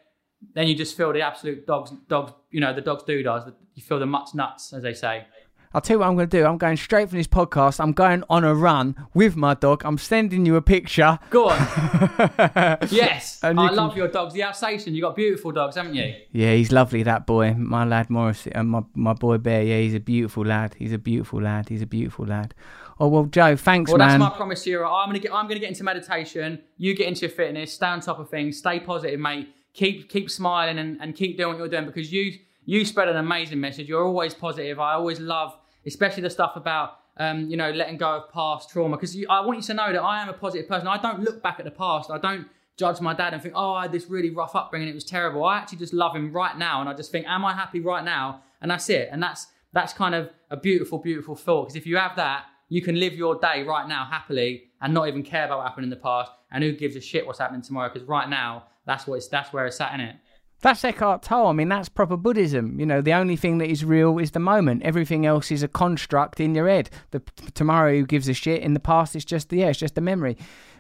then you just feel the absolute dogs, dogs, you know, the dogs doodahs. You feel the mutts nuts, as they say. I'll tell you what I'm going to do. I'm going straight from this podcast. I'm going on a run with my dog. I'm sending you a picture. Go on. yes, And I you can- love your dogs. The Alsatian, you got beautiful dogs, haven't you? Yeah, he's lovely, that boy. My lad Morris, and my, my boy Bear. Yeah, he's a beautiful lad. He's a beautiful lad. He's a beautiful lad. Oh, well, Joe, thanks, Well, man. Well, that's my promise to you. I'm gonna get. I'm gonna get into meditation. You get into your fitness. Stay on top of things. Stay positive, mate. Keep keep smiling and, and keep doing what you're doing because you you spread an amazing message. You're always positive. I always love, especially the stuff about um, you know letting go of past trauma because I want you to know that I am a positive person. I don't look back at the past. I don't judge my dad and think, oh, I had this really rough upbringing. It was terrible. I actually just love him right now, and I just think, am I happy right now? And that's it. And that's that's kind of a beautiful, beautiful thought because if you have that, you can live your day right now happily and not even care about what happened in the past. And who gives a shit what's happening tomorrow? Because right now, that's what it's that's where it's at in it. That's Eckhart Tolle. I mean, that's proper Buddhism. You know, the only thing that is real is the moment. Everything else is a construct in your head. The tomorrow who gives a shit. In the past, it's just the yeah, it's just a memory.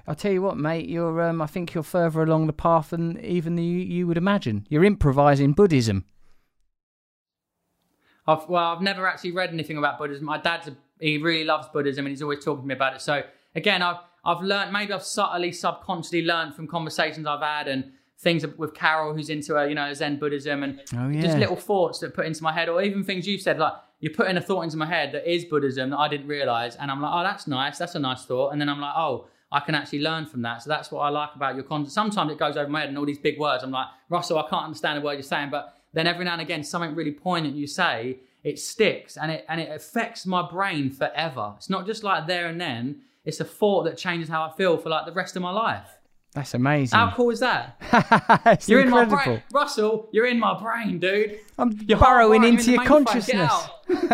I'll tell you what, mate. You're um, I think you're further along the path than even you you would imagine. You're improvising Buddhism. I've, well, I've never actually read anything about Buddhism. My dad's a, he really loves Buddhism and he's always talking to me about it. So again, I've I've learned maybe I've subtly, subconsciously learned from conversations I've had and things with Carol, who's into a you know Zen Buddhism and Oh, yeah. just little thoughts that put into my head, or even things you've said like you're putting a thought into my head that is Buddhism that I didn't realize, and I'm like, oh, that's nice, that's a nice thought, and then I'm like, oh, I can actually learn from that. So that's what I like about your content. Sometimes it goes over my head and all these big words. I'm like, Russell, I can't understand a word you're saying, but then every now and again, something really poignant you say, it sticks and it and it affects my brain forever. It's not just like there and then. It's a thought that changes how I feel for like the rest of my life. That's amazing. How cool is that? You're incredible. in my brain, Russell. You're in my brain, dude. I'm You're burrowing hardwired, you're into in your the mainframe, get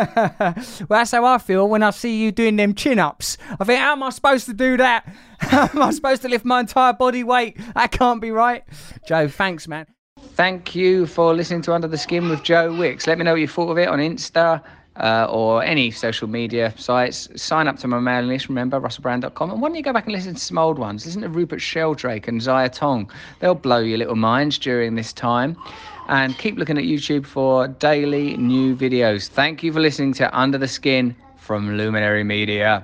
consciousness. well, that's how I feel when I see you doing them chin ups. I think, how am I supposed to do that? How am I supposed to lift my entire body weight? That can't be right. Joe, thanks, man. Thank you for listening to Under the Skin with Joe Wicks. Let me know what you thought of it on Insta. Uh, or any social media sites. Sign up to my mailing list, remember, russellbrand.com. And why don't you go back and listen to some old ones? Listen to Rupert Sheldrake and Zaya Tong. They'll blow your little minds during this time. And keep looking at YouTube for daily new videos. Thank you for listening to Under the Skin from Luminary Media.